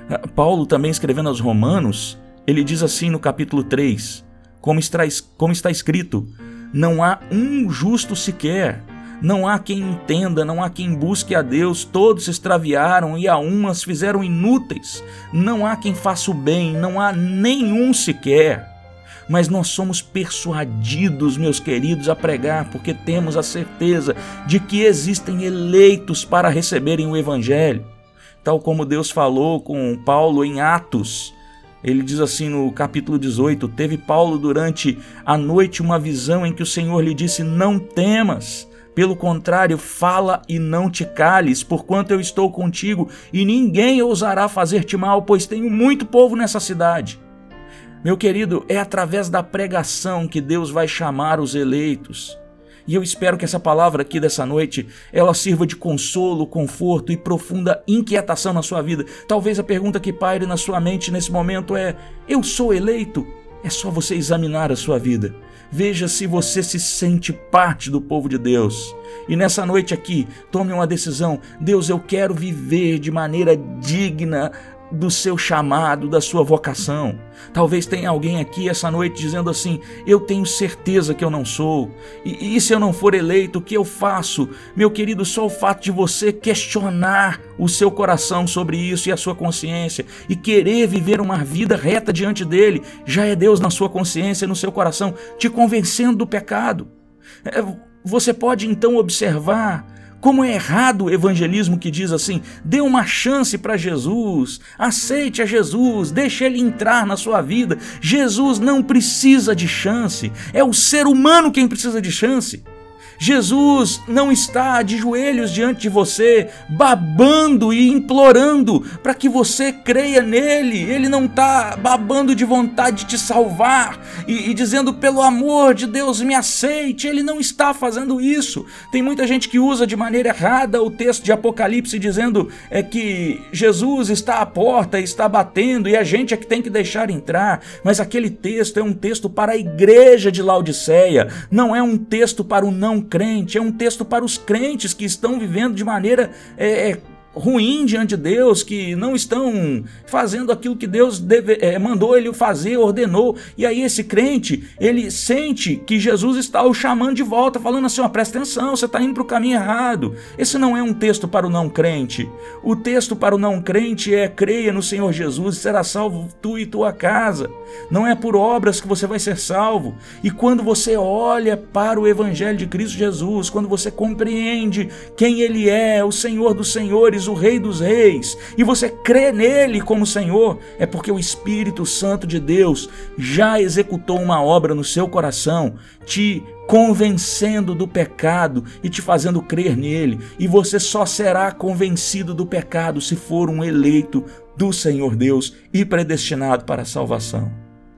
Ah, Paulo, também escrevendo aos Romanos, ele diz assim no capítulo 3, como está, como está escrito: Não há um justo sequer, não há quem entenda, não há quem busque a Deus, todos se extraviaram e a umas fizeram inúteis. Não há quem faça o bem, não há nenhum sequer. Mas nós somos persuadidos, meus queridos, a pregar, porque temos a certeza de que existem eleitos para receberem o Evangelho. Tal como Deus falou com Paulo em Atos, ele diz assim no capítulo 18: Teve Paulo durante a noite uma visão em que o Senhor lhe disse: Não temas. Pelo contrário, fala e não te cales, porquanto eu estou contigo, e ninguém ousará fazer-te mal, pois tenho muito povo nessa cidade. Meu querido, é através da pregação que Deus vai chamar os eleitos. E eu espero que essa palavra aqui dessa noite, ela sirva de consolo, conforto e profunda inquietação na sua vida. Talvez a pergunta que paire na sua mente nesse momento é: eu sou eleito? É só você examinar a sua vida. Veja se você se sente parte do povo de Deus. E nessa noite aqui, tome uma decisão. Deus, eu quero viver de maneira digna do seu chamado, da sua vocação. Talvez tenha alguém aqui essa noite dizendo assim: Eu tenho certeza que eu não sou. E, e, se eu não for eleito, o que eu faço? Meu querido, só o fato de você questionar o seu coração sobre isso e a sua consciência e querer viver uma vida reta diante dele, já é Deus na sua consciência, no seu coração, te convencendo do pecado. É, você pode então observar como é errado o evangelismo que diz assim: dê uma chance para Jesus, aceite a Jesus, deixe ele entrar na sua vida. Jesus não precisa de chance, é o ser humano quem precisa de chance. Jesus não está de joelhos diante de você, babando e implorando para que você creia nele. Ele não está babando de vontade de te salvar e, e, dizendo, pelo amor de Deus, me aceite. Ele não está fazendo isso. Tem muita gente que usa de maneira errada o texto de Apocalipse dizendo é que Jesus está à porta, está batendo e a gente é que tem que deixar entrar. Mas aquele texto é um texto para a igreja de Laodiceia, não é um texto para o não crente, é um texto para os crentes que estão vivendo de maneira é, ruim diante de Deus, que não estão fazendo aquilo que Deus deve, é, mandou ele fazer, ordenou. E aí esse crente, ele sente que Jesus está o chamando de volta, falando assim, ó, presta atenção, você está indo para o caminho errado. Esse não é um texto para o não crente. O texto para o não crente é creia no Senhor Jesus e será salvo tu e tua casa. Não é por obras que você vai ser salvo. E quando você olha para o Evangelho de Cristo Jesus, quando você compreende quem Ele é, o Senhor dos Senhores, o Rei dos Reis, e você crê nele como Senhor, é porque o Espírito Santo de Deus já executou uma obra no seu coração, te convencendo do pecado e te fazendo crer nele, e você só será convencido do pecado se for um eleito do Senhor Deus e predestinado para a salvação.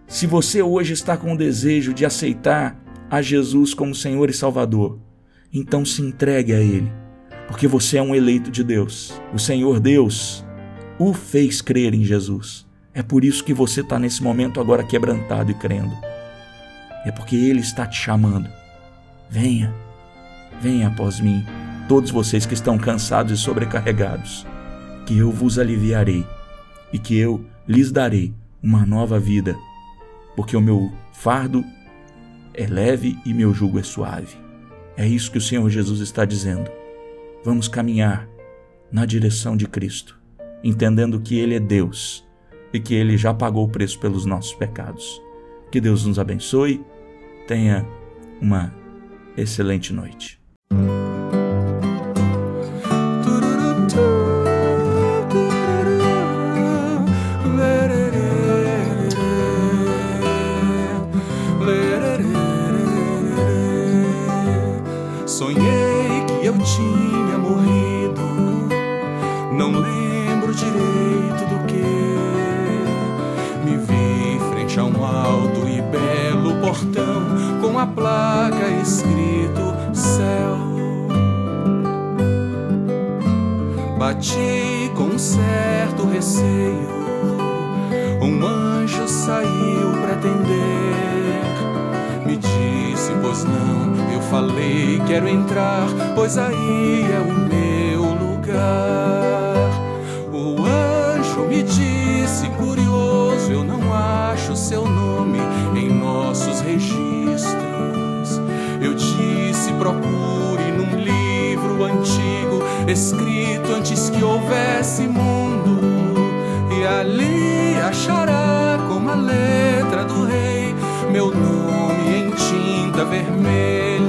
Se você hoje está com o desejo de aceitar a Jesus como Senhor e Salvador, então se entregue a Ele porque você é um eleito de Deus. O Senhor Deus o fez crer em Jesus. É por isso que você está nesse momento agora quebrantado e crendo. É porque Ele está te chamando. Venha, venha após mim, todos vocês que estão cansados e sobrecarregados, que eu vos aliviarei e que eu lhes darei uma nova vida, porque o meu fardo é leve e meu jugo é suave. É isso que o Senhor Jesus está dizendo vamos caminhar na direção de Cristo, entendendo que Ele é Deus e que Ele já pagou o preço pelos nossos pecados. Que Deus nos abençoe, tenha uma excelente noite. Com a placa escrito céu. Bati com certo receio. Um anjo saiu pra atender. Me disse, pois não, eu falei, quero entrar, pois aí é o meu lugar. O anjo me disse, curioso, eu não acho seu nome escrito antes que houvesse mundo, e ali achará com a letra do rei meu nome em tinta vermelha.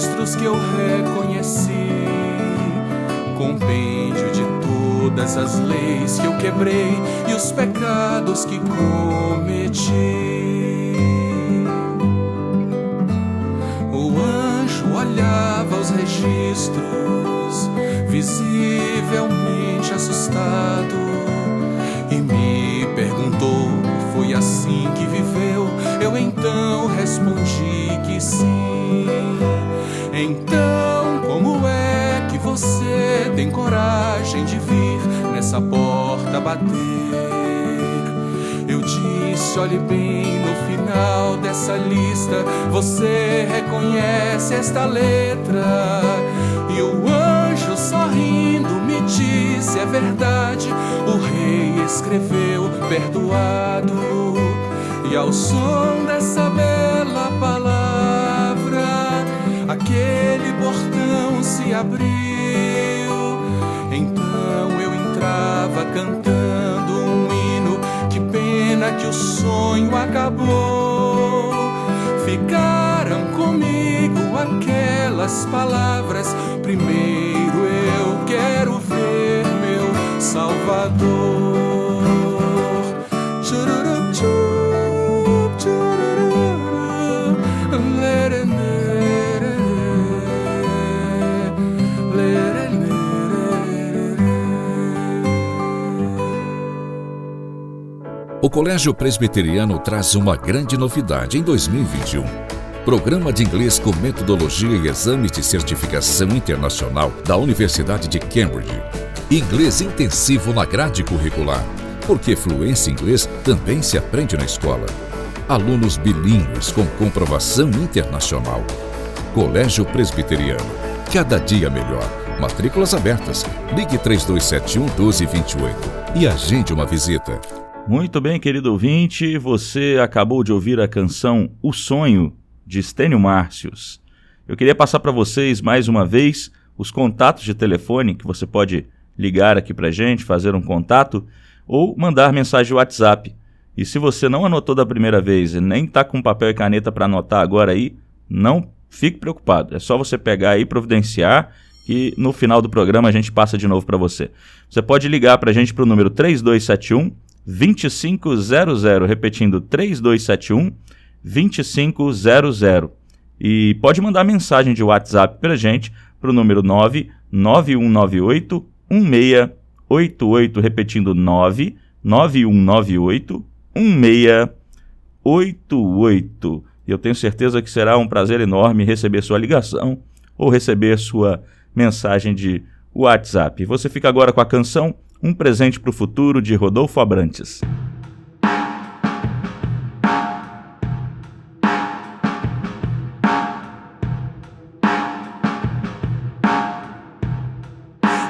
Registros que eu reconheci, compêndio de todas as leis que eu quebrei e os pecados que cometi. O anjo olhava os registros, visivelmente assustado, nessa porta bater? Eu disse, olhe bem no final dessa lista, você reconhece esta letra. E o anjo sorrindo me disse, é verdade, o rei escreveu perdoado. E ao som dessa bela palavra, aquele portão se abriu. O sonho acabou. Ficaram comigo aquelas palavras. Primeiro eu quero ver meu Salvador. O Colégio Presbiteriano traz uma grande novidade em 2021. Programa de inglês com metodologia e exames de certificação internacional da Universidade de Cambridge. Inglês intensivo na grade curricular, porque fluência em inglês também se aprende na escola. Alunos bilíngues com comprovação internacional. Colégio Presbiteriano. Cada dia melhor. Matrículas abertas. Ligue 3271 1228 e agende uma visita. Muito bem, querido ouvinte, você acabou de ouvir a canção O Sonho, de Stênio Márcios. Eu queria passar para vocês, mais uma vez, os contatos de telefone que você pode ligar aqui para gente, fazer um contato, ou mandar mensagem WhatsApp. E se você não anotou da primeira vez e nem está com papel e caneta para anotar agora aí, não fique preocupado. É só você pegar aí, providenciar, que no final do programa a gente passa de novo para você. Você pode ligar para a gente para o número 3271 2500, repetindo 3271 2500. E pode mandar mensagem de WhatsApp para gente para o número 99198 1688, repetindo 99198 1688. E eu tenho certeza que será um prazer enorme receber sua ligação ou receber sua mensagem de WhatsApp. Você fica agora com a canção Um Presente para o Futuro de Rodolfo Abrantes.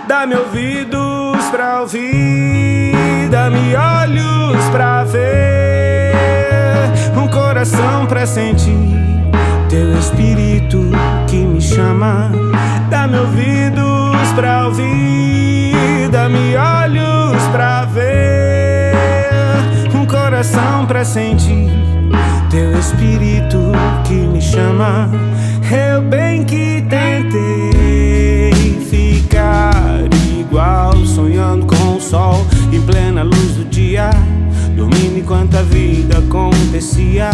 Dá-me ouvidos pra ouvir, dá-me olhos pra ver, um coração pra sentir teu espírito que me chama. Dá-me ouvidos pra ouvir, dá-me olhos pra ver, um coração pra sentir teu espírito que me chama. Eu bem que tentei ficar igual, sonhando com o sol em plena luz do dia. dormindo enquanto a vida acontecia.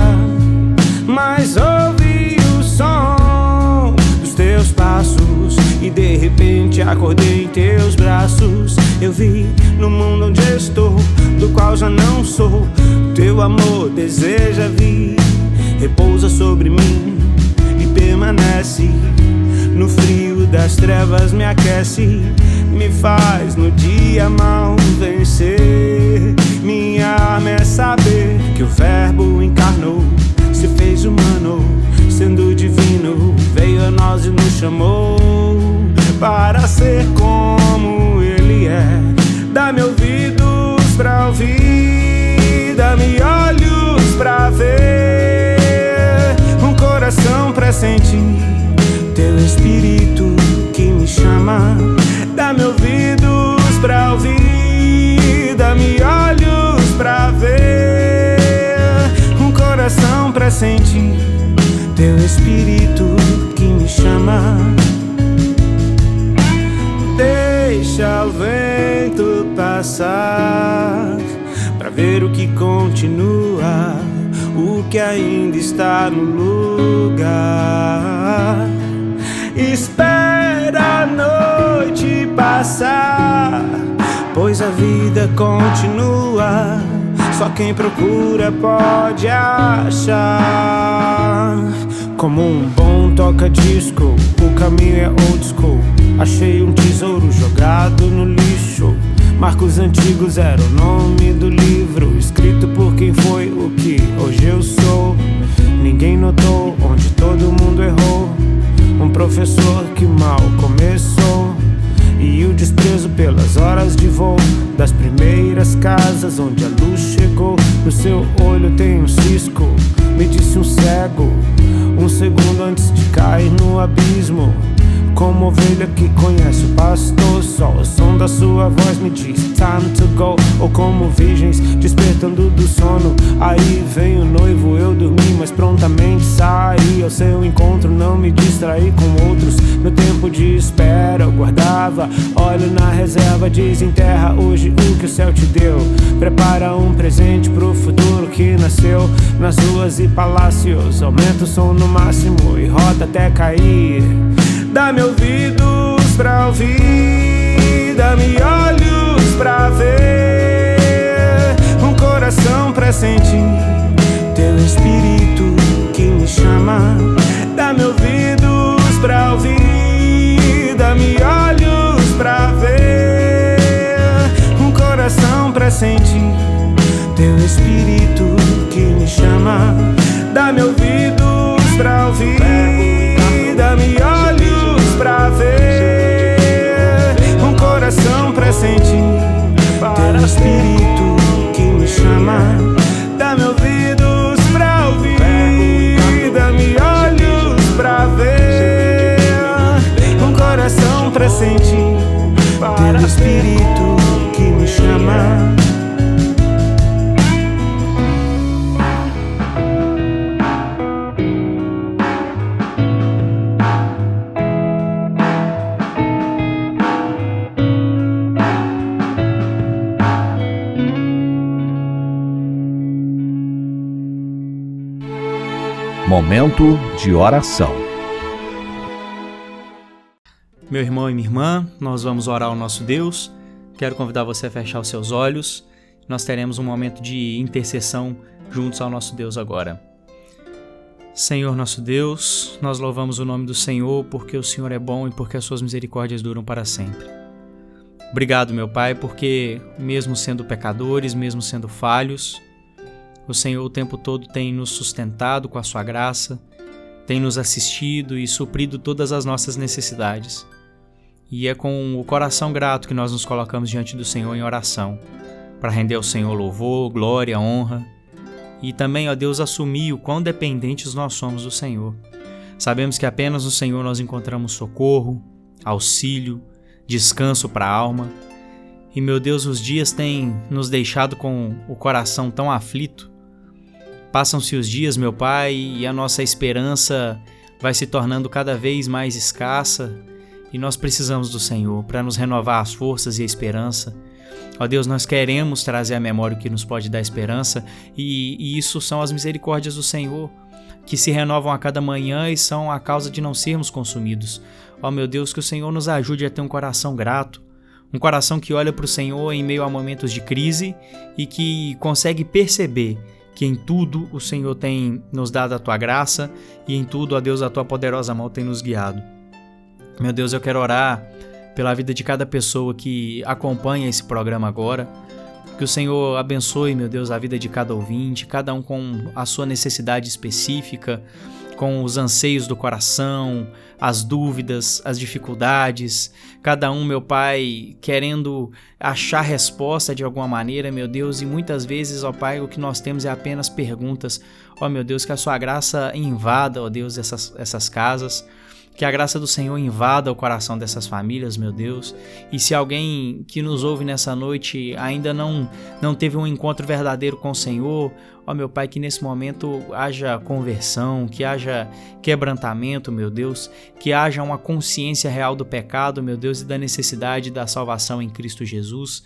Mas ouvi o som dos teus passos e de repente acordei em teus braços. Eu vi no mundo onde estou, do qual já não sou. Teu amor deseja vir, repousa sobre mim e permanece. No frio das trevas me aquece, me faz no dia mal vencer. Minha arma é saber que o Verbo encarnou, se fez humano, sendo divino, veio a nós e nos chamou para ser como Ele é. Dá-me ouvidos pra ouvir, dá-me olhos pra ver, um coração pra sentir teu espírito sentir. Teu espírito que me chama. Deixa o vento passar pra ver o que continua, o que ainda está no lugar. Espera a noite passar, pois a vida continua. Só quem procura pode achar. Como um bom toca-disco, o caminho é old school. Achei um tesouro jogado no lixo. Marcos antigos era o nome do livro, escrito por quem foi o que hoje eu sou. Ninguém notou onde todo mundo errou. Um professor que mal começou. E o desprezo pelas horas de voo das primeiras casas onde a luz. No seu olho tem um cisco, me disse um cego. Um segundo antes de cair no abismo. Como ovelha que conhece o pastor, só o som da sua voz me diz time to go. Ou como virgens despertando do sono. Aí vem o noivo, eu dormi, mas prontamente saí ao seu encontro. Não me distraí com outros. Meu tempo de espera eu guardava. Olho na reserva, desenterra hoje o que o céu te deu. Prepara um presente pro futuro que nasceu nas ruas e palácios. Aumenta o som no máximo e roda até cair. Dá-me ouvidos pra ouvir, dá-me olhos pra ver, um coração pra sentir teu espírito que me chama. Dá-me ouvidos pra ouvir, dá-me olhos pra ver, um coração pra sentir teu espírito que me chama. Dá-me ouvidos pra ouvir, espírito que me chama. Dá-me ouvidos pra ouvir, dá-me olhos pra ver, um coração pra sentir teu espírito Momento de oração. Meu irmão e minha irmã, nós vamos orar ao nosso Deus. Quero convidar você a fechar os seus olhos. Nós teremos um momento de intercessão juntos ao nosso Deus agora. Senhor nosso Deus, nós louvamos o nome do Senhor porque o Senhor é bom e porque as suas misericórdias duram para sempre. Obrigado, meu Pai, porque mesmo sendo pecadores, mesmo sendo falhos, o Senhor o tempo todo tem nos sustentado com a sua graça, tem nos assistido e suprido todas as nossas necessidades. E é com o coração grato que nós nos colocamos diante do Senhor em oração, para render ao Senhor louvor, glória, honra e também, ó Deus, assumir o quão dependentes nós somos do Senhor. Sabemos que apenas no Senhor nós encontramos socorro, auxílio, descanso para a alma. E meu Deus, os dias têm nos deixado com o coração tão aflito. Passam-se os dias, meu Pai, e a nossa esperança vai se tornando cada vez mais escassa, e nós precisamos do Senhor para nos renovar as forças e a esperança, Ó Deus, nós queremos trazer à memória o que nos pode dar esperança, e, e isso são as misericórdias do Senhor, que se renovam a cada manhã e são a causa de não sermos consumidos. Ó meu Deus, que o Senhor nos ajude a ter um coração grato, um coração que olha para o Senhor em meio a momentos de crise e que consegue perceber que em tudo o Senhor tem nos dado a tua graça e em tudo, ó Deus, a tua poderosa mão tem nos guiado. Meu Deus, eu quero orar pela vida de cada pessoa que acompanha esse programa agora. Que o Senhor abençoe, meu Deus, a vida de cada ouvinte, cada um com a sua necessidade específica, com os anseios do coração, as dúvidas, as dificuldades, cada um, meu Pai, querendo achar resposta de alguma maneira, meu Deus, e muitas vezes, ó Pai, o que nós temos é apenas perguntas. Ó meu Deus, que a sua graça invada, ó Deus, essas, essas casas. Que a graça do Senhor invada o coração dessas famílias, meu Deus. E se alguém que nos ouve nessa noite ainda não, não teve um encontro verdadeiro com o Senhor, ó meu Pai, que nesse momento haja conversão, que haja quebrantamento, meu Deus, que haja uma consciência real do pecado, meu Deus, e da necessidade da salvação em Cristo Jesus.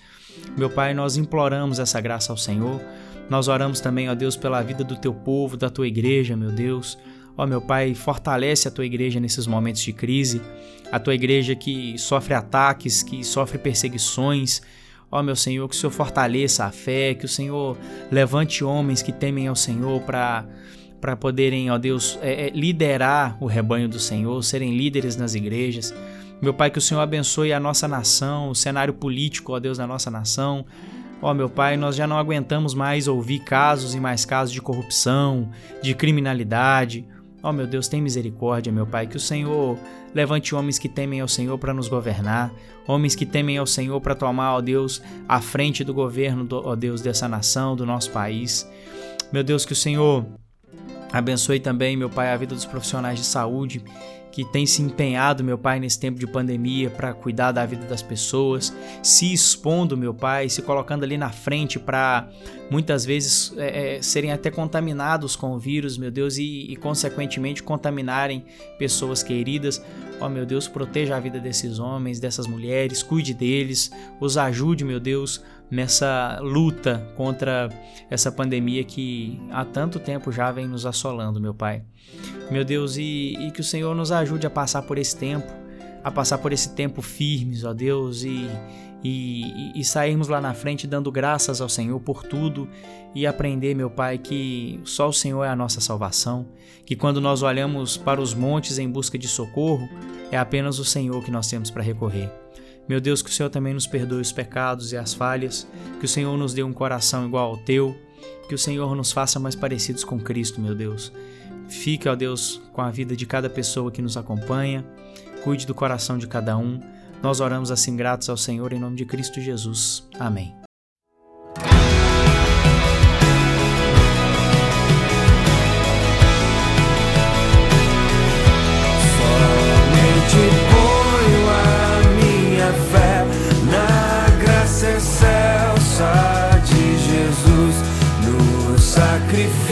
Meu Pai, nós imploramos essa graça ao Senhor. Nós oramos também, ó Deus, pela vida do teu povo, da tua igreja, meu Deus. Ó meu Pai, fortalece a tua igreja nesses momentos de crise, a tua igreja que sofre ataques, que sofre perseguições. Ó meu Senhor, que o Senhor fortaleça a fé, que o Senhor levante homens que temem ao Senhor para para poderem, ó Deus, é, é, liderar o rebanho do Senhor, serem líderes nas igrejas. Meu Pai, que o Senhor abençoe a nossa nação, o cenário político, ó Deus, da nossa nação. Ó meu Pai, nós já não aguentamos mais ouvir casos e mais casos de corrupção, de criminalidade. Ó meu Deus, tem misericórdia, meu Pai, que o Senhor levante homens que temem ao Senhor para nos governar, homens que temem ao Senhor para tomar, ó Deus, a frente do governo, ó Deus, dessa nação, do nosso país. Meu Deus, que o Senhor abençoe também, meu Pai, a vida dos profissionais de saúde que tem se empenhado, meu Pai, nesse tempo de pandemia para cuidar da vida das pessoas, se expondo, meu Pai, se colocando ali na frente para muitas vezes é, é, serem até contaminados com o vírus, meu Deus, e, e consequentemente contaminarem pessoas queridas. Ó oh, meu Deus, proteja a vida desses homens, dessas mulheres, cuide deles, os ajude, meu Deus, nessa luta contra essa pandemia que há tanto tempo já vem nos assolando, meu Pai. Meu Deus, e, e que o Senhor nos ajude a passar por esse tempo, a passar por esse tempo firmes, ó Deus, e, e, e, sairmos lá na frente dando graças ao Senhor por tudo e aprender, meu Pai, que só o Senhor é a nossa salvação, que quando nós olhamos para os montes em busca de socorro, é apenas o Senhor que nós temos para recorrer. Meu Deus, que o Senhor também nos perdoe os pecados e as falhas, que o Senhor nos dê um coração igual ao teu, que o Senhor nos faça mais parecidos com Cristo, meu Deus. Fique, ó Deus, com a vida de cada pessoa que nos acompanha, cuide do coração de cada um. Nós oramos assim gratos ao Senhor em nome de Cristo Jesus. Amém. Meu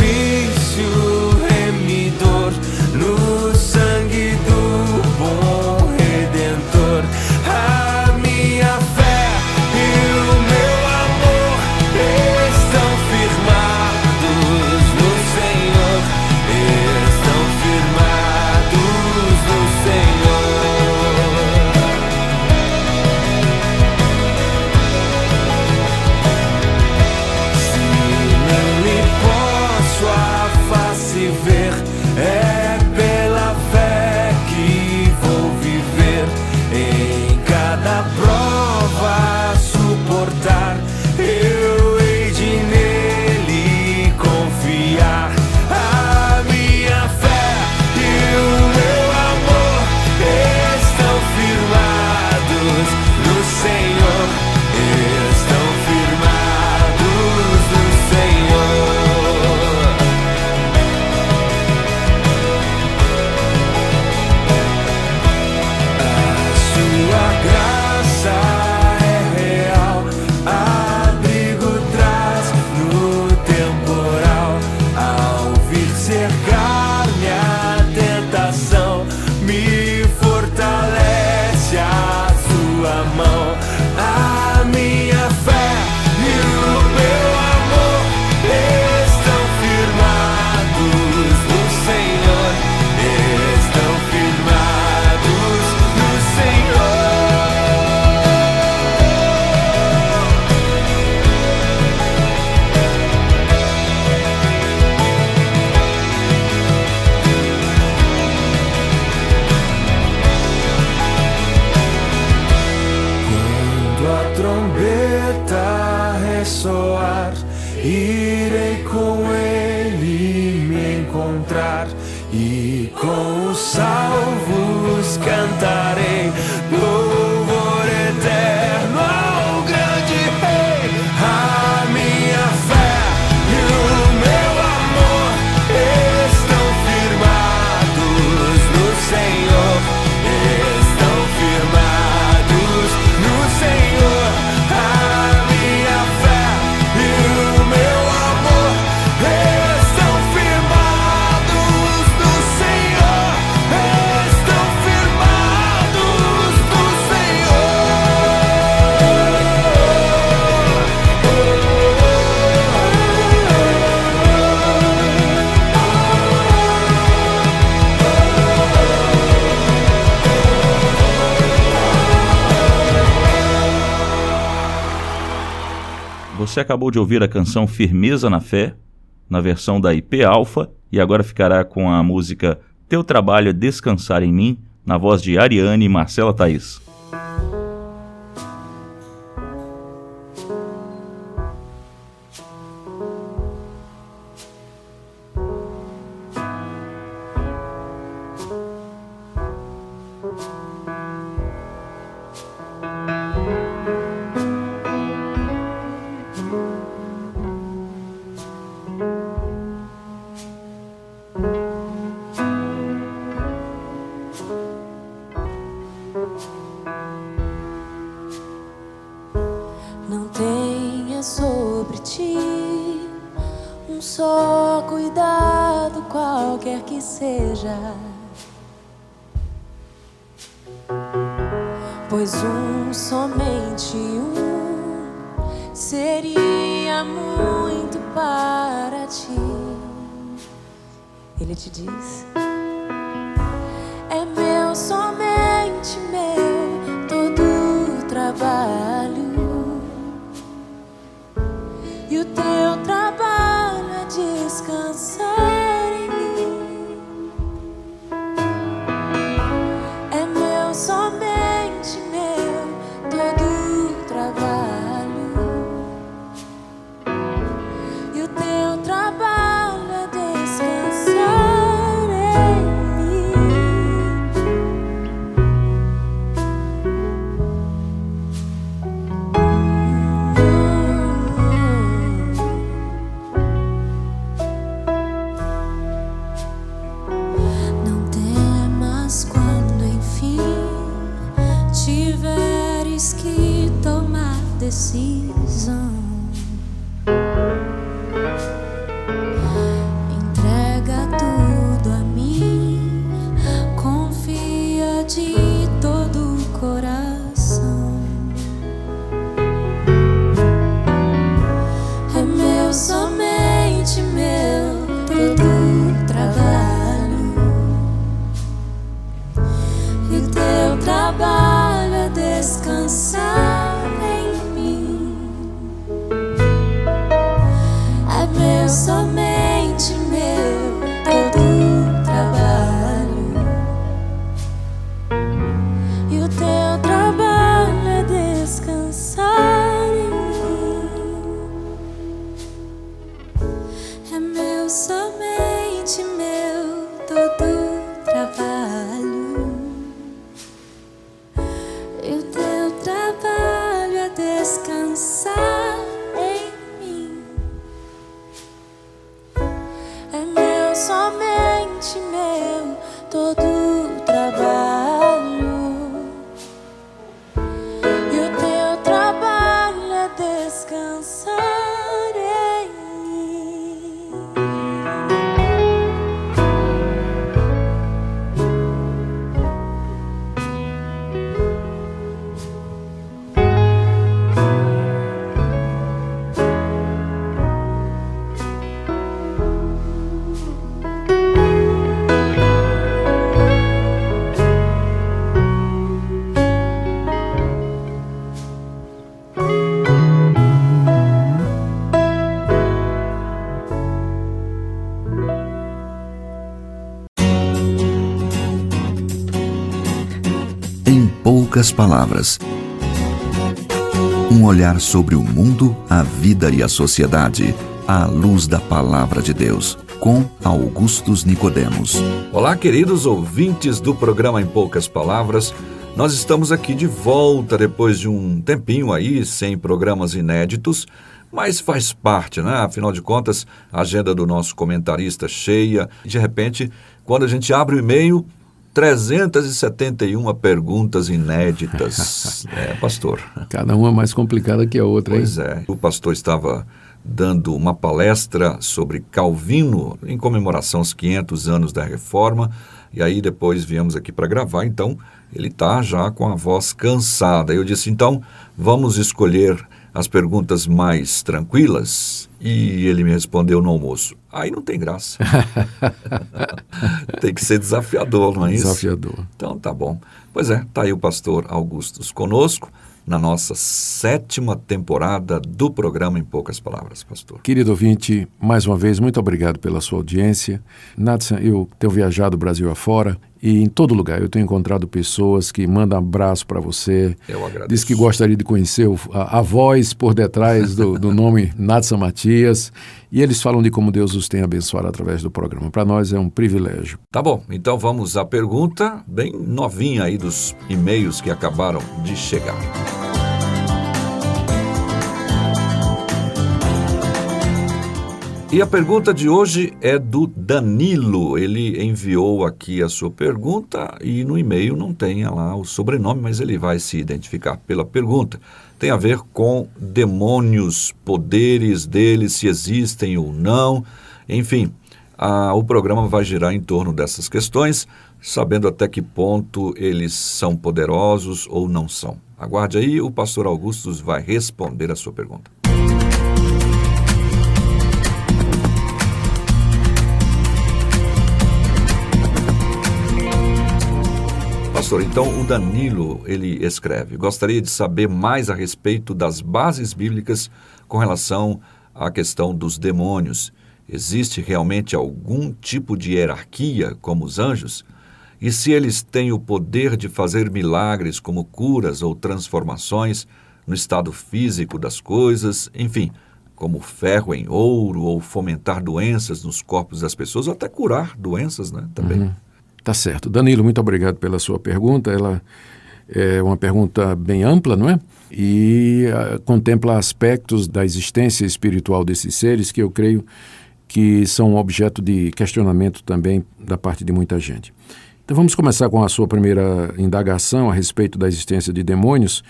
acabou de ouvir a canção Firmeza na Fé, na versão da IP Alpha, e agora ficará com a música Teu Trabalho é Descansar em Mim, na voz de Ariane e Marcela Thaís. diz. Poucas palavras. Um olhar sobre o mundo, a vida e a sociedade, à luz da palavra de Deus, com Augustus Nicodemos. Olá, queridos ouvintes do programa Em Poucas Palavras. Nós estamos aqui de volta depois de um tempinho aí sem programas inéditos, mas faz parte, né? Afinal de contas, a agenda do nosso comentarista cheia. De repente, quando a gente abre o e-mail, 371 perguntas inéditas. é, pastor. Cada uma mais complicada que a outra, hein? Pois é. O pastor estava dando uma palestra sobre Calvino em comemoração aos 500 anos da Reforma. E aí depois viemos aqui para gravar, então ele está já com a voz cansada. Eu disse, então, vamos escolher as perguntas mais tranquilas? E ele me respondeu no almoço. Aí não tem graça. tem que ser desafiador, não é isso? Desafiador. Então tá bom. Pois é, tá aí o pastor Augustus conosco na nossa sétima temporada do programa Em Poucas Palavras, pastor. Querido ouvinte, mais uma vez, muito obrigado pela sua audiência. Nathan, eu tenho viajado o Brasil afora e em todo lugar eu tenho encontrado pessoas que mandam abraço para você. Eu agradeço. Diz que gostaria de conhecer a, a voz por detrás do, do nome Nathan Matias. E eles falam de como Deus os tem abençoado através do programa. Para nós é um privilégio. Tá bom, então vamos à pergunta bem novinha aí dos e-mails que acabaram de chegar. E a pergunta de hoje é do Danilo. Ele enviou aqui a sua pergunta e no e-mail não tem lá o sobrenome, mas ele vai se identificar pela pergunta. Tem a ver com demônios, poderes deles, se existem ou não. Enfim, a, o programa vai girar em torno dessas questões, sabendo até que ponto eles são poderosos ou não são. Aguarde aí, o pastor Augustus vai responder a sua pergunta. Então o Danilo, ele escreve, gostaria de saber mais a respeito das bases bíblicas com relação à questão dos demônios. Existe realmente algum tipo de hierarquia como os anjos? E se eles têm o poder de fazer milagres como curas ou transformações no estado físico das coisas, enfim, como ferro em ouro ou fomentar doenças nos corpos das pessoas, ou até curar doenças, né, também. Uhum. Tá certo. Danilo, muito obrigado pela sua pergunta. Ela é uma pergunta bem ampla, não é? E uh, contempla aspectos da existência espiritual desses seres que eu creio que são objeto de questionamento também da parte de muita gente. Então vamos começar com a sua primeira indagação a respeito da existência de demônios.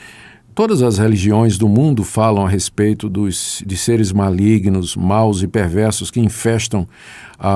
Todas as religiões do mundo falam a respeito dos, de seres malignos, maus e perversos que infestam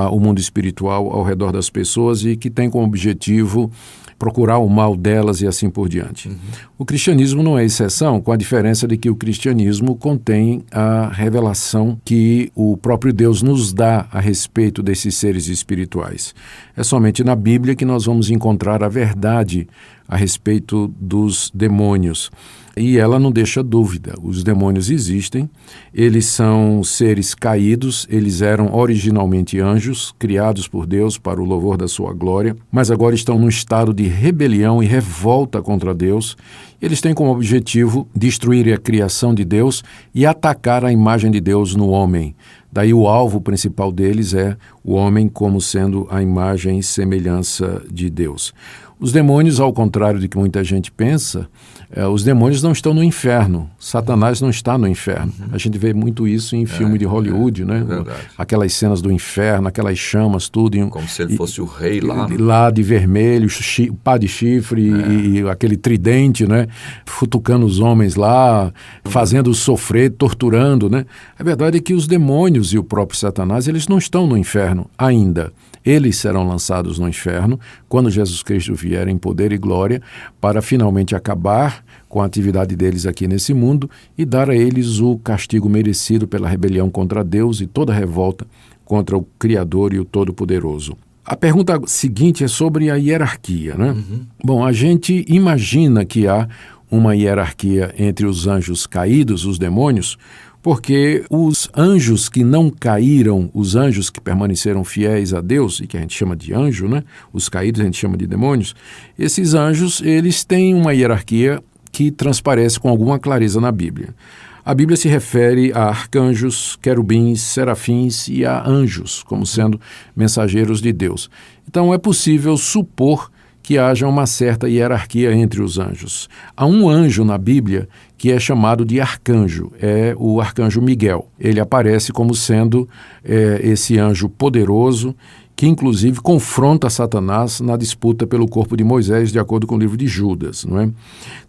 o mundo espiritual ao redor das pessoas e que tem como objetivo procurar o mal delas e assim por diante. Uhum. O cristianismo não é exceção, com a diferença de que o cristianismo contém a revelação que o próprio Deus nos dá a respeito desses seres espirituais. É somente na Bíblia que nós vamos encontrar a verdade a respeito dos demônios. E ela não deixa dúvida: os demônios existem, eles são seres caídos, eles eram originalmente anjos, criados por Deus para o louvor da sua glória, mas agora estão num estado de rebelião e revolta contra Deus. Eles têm como objetivo destruir a criação de Deus e atacar a imagem de Deus no homem. Daí o alvo principal deles é o homem como sendo a imagem e semelhança de Deus. Os demônios, ao contrário de que muita gente pensa, é, os demônios não estão no inferno. Satanás não está no inferno. Uhum. A gente vê muito isso em filme é, de Hollywood, é, né? Verdade. Aquelas cenas do inferno, aquelas chamas, tudo. Em, Como se ele e, fosse o rei lá. Né? Lá de vermelho, chi, pá de chifre é. e, e, aquele tridente, né? Futucando os homens lá, uhum. fazendo sofrer, torturando, né? A verdade é que os demônios e o próprio Satanás, eles não estão no inferno ainda. Eles serão lançados no inferno quando Jesus Cristo vier em poder e glória para finalmente acabar com a atividade deles aqui nesse mundo e dar a eles o castigo merecido pela rebelião contra Deus e toda revolta contra o Criador e o Todo-Poderoso. A pergunta seguinte é sobre a hierarquia. Né? Uhum. Bom, a gente imagina que há uma hierarquia entre os anjos caídos, os demônios, porque os anjos que não caíram, os anjos que permaneceram fiéis a Deus, e que a gente chama de anjo, né? Os caídos a gente chama de demônios, esses anjos, eles têm uma hierarquia que transparece com alguma clareza na Bíblia. a Bíblia se refere a arcanjos, querubins, serafins e a anjos, como sendo mensageiros de Deus. Então é possível supor que haja uma certa hierarquia entre os anjos. Há um anjo na Bíblia que é chamado de arcanjo, é o arcanjo Miguel. Ele aparece como sendo é, esse anjo poderoso que inclusive confronta Satanás na disputa pelo corpo de Moisés, de acordo com o livro de Judas. Não é?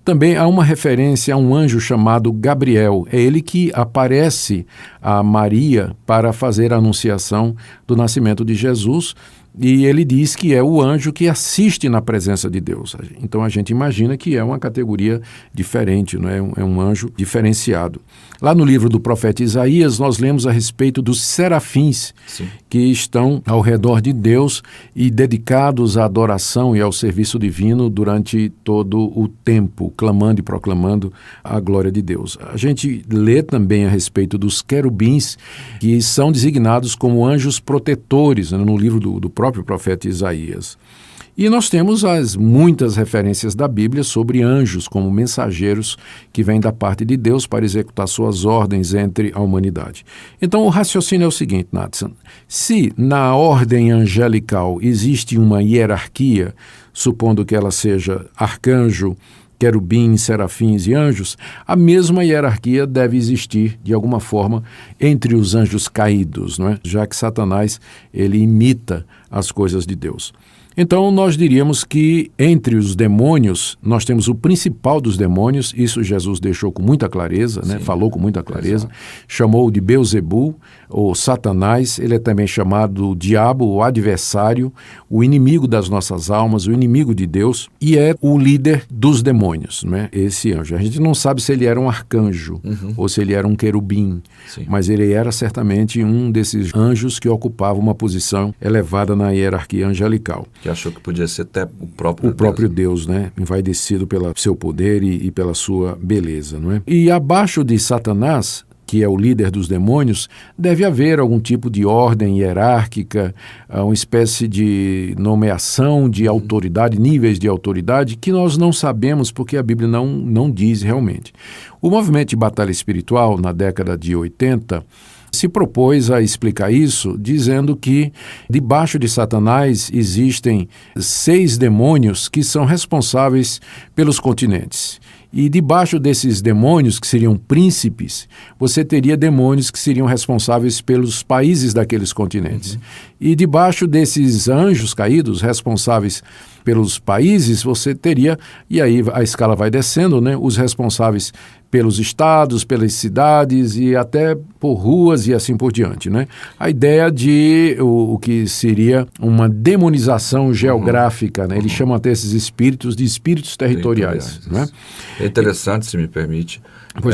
Também há uma referência a um anjo chamado Gabriel. É ele que aparece a Maria para fazer a anunciação do nascimento de Jesus, e ele diz que é o anjo que assiste na presença de Deus. Então a gente imagina que é uma categoria diferente, não é? é um anjo diferenciado. Lá no livro do profeta Isaías, nós lemos a respeito dos serafins Sim. que estão ao redor de Deus e dedicados à adoração e ao serviço divino durante todo o tempo, clamando e proclamando a glória de Deus. A gente lê também a respeito dos querubins, que são designados como anjos protetores né, no livro do, do próprio profeta Isaías. E nós temos as muitas referências da Bíblia sobre anjos como mensageiros que vêm da parte de Deus para executar suas ordens entre a humanidade. Então o raciocínio é o seguinte, Nathan: se na ordem angelical existe uma hierarquia, supondo que ela seja arcanjo, querubins, serafins e anjos, a mesma hierarquia deve existir de alguma forma entre os anjos caídos, não é? Já que Satanás ele imita as coisas de Deus. Então, nós diríamos que entre os demônios, nós temos o principal dos demônios, isso Jesus deixou com muita clareza, né? falou com muita clareza, Exato. chamou de Beuzebu, ou Satanás, ele é também chamado o diabo, o adversário, o inimigo das nossas almas, o inimigo de Deus, e é o líder dos demônios, né? esse anjo. A gente não sabe se ele era um arcanjo uhum. ou se ele era um querubim, Sim. mas ele era certamente um desses anjos que ocupava uma posição elevada na hierarquia angelical que achou que podia ser até o próprio o Deus. próprio Deus, né? Envaidecido pelo seu poder e, e pela sua beleza, não é? E abaixo de Satanás que é o líder dos demônios, deve haver algum tipo de ordem hierárquica, ah, uma espécie de nomeação de autoridade, níveis de autoridade, que nós não sabemos porque a Bíblia não, não diz realmente. O movimento de batalha espiritual, na década de 80, se propôs a explicar isso dizendo que debaixo de Satanás existem seis demônios que são responsáveis pelos continentes. E debaixo desses demônios, que seriam príncipes, você teria demônios que seriam responsáveis pelos países daqueles continentes. Uhum. E debaixo desses anjos caídos, responsáveis pelos países, você teria, e aí a escala vai descendo, né, os responsáveis pelos estados, pelas cidades e até por ruas e assim por diante. Né? A ideia de o, o que seria uma demonização geográfica, uhum. né? eles chamam até esses espíritos de espíritos territoriais. territoriais né? É interessante, se me permite,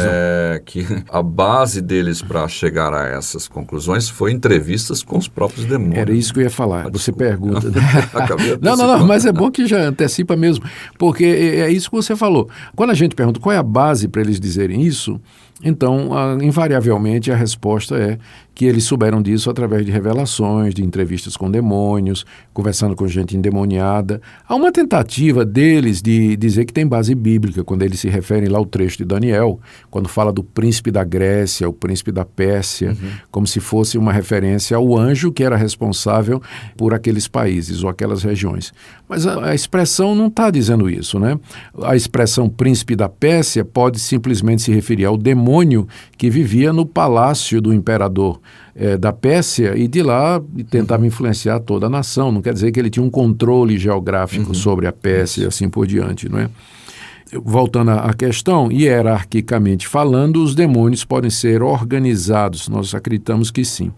é, que a base deles para chegar a essas conclusões foi entrevistas com os próprios demônios. Era isso que eu ia falar. Ah, você pergunta. não, não, não, mas é bom que já antecipa mesmo, porque é, é isso que você falou. Quando a gente pergunta qual é a base para eles dizerem isso, então, invariavelmente, a resposta é que eles souberam disso através de revelações, de entrevistas com demônios, conversando com gente endemoniada. Há uma tentativa deles de dizer que tem base bíblica, quando eles se referem lá ao trecho de Daniel, quando fala do príncipe da Grécia, o príncipe da Pérsia, uhum. como se fosse uma referência ao anjo que era responsável por aqueles países ou aquelas regiões. Mas a, a expressão não está dizendo isso, né? A expressão príncipe da Pérsia pode simplesmente se referir ao demônio demônio que vivia no palácio do imperador é, da Pérsia e de lá tentava influenciar toda a nação. Não quer dizer que ele tinha um controle geográfico uhum. sobre a Pérsia e assim por diante, não é? Voltando à questão, hierarquicamente falando, os demônios podem ser organizados. Nós acreditamos que sim.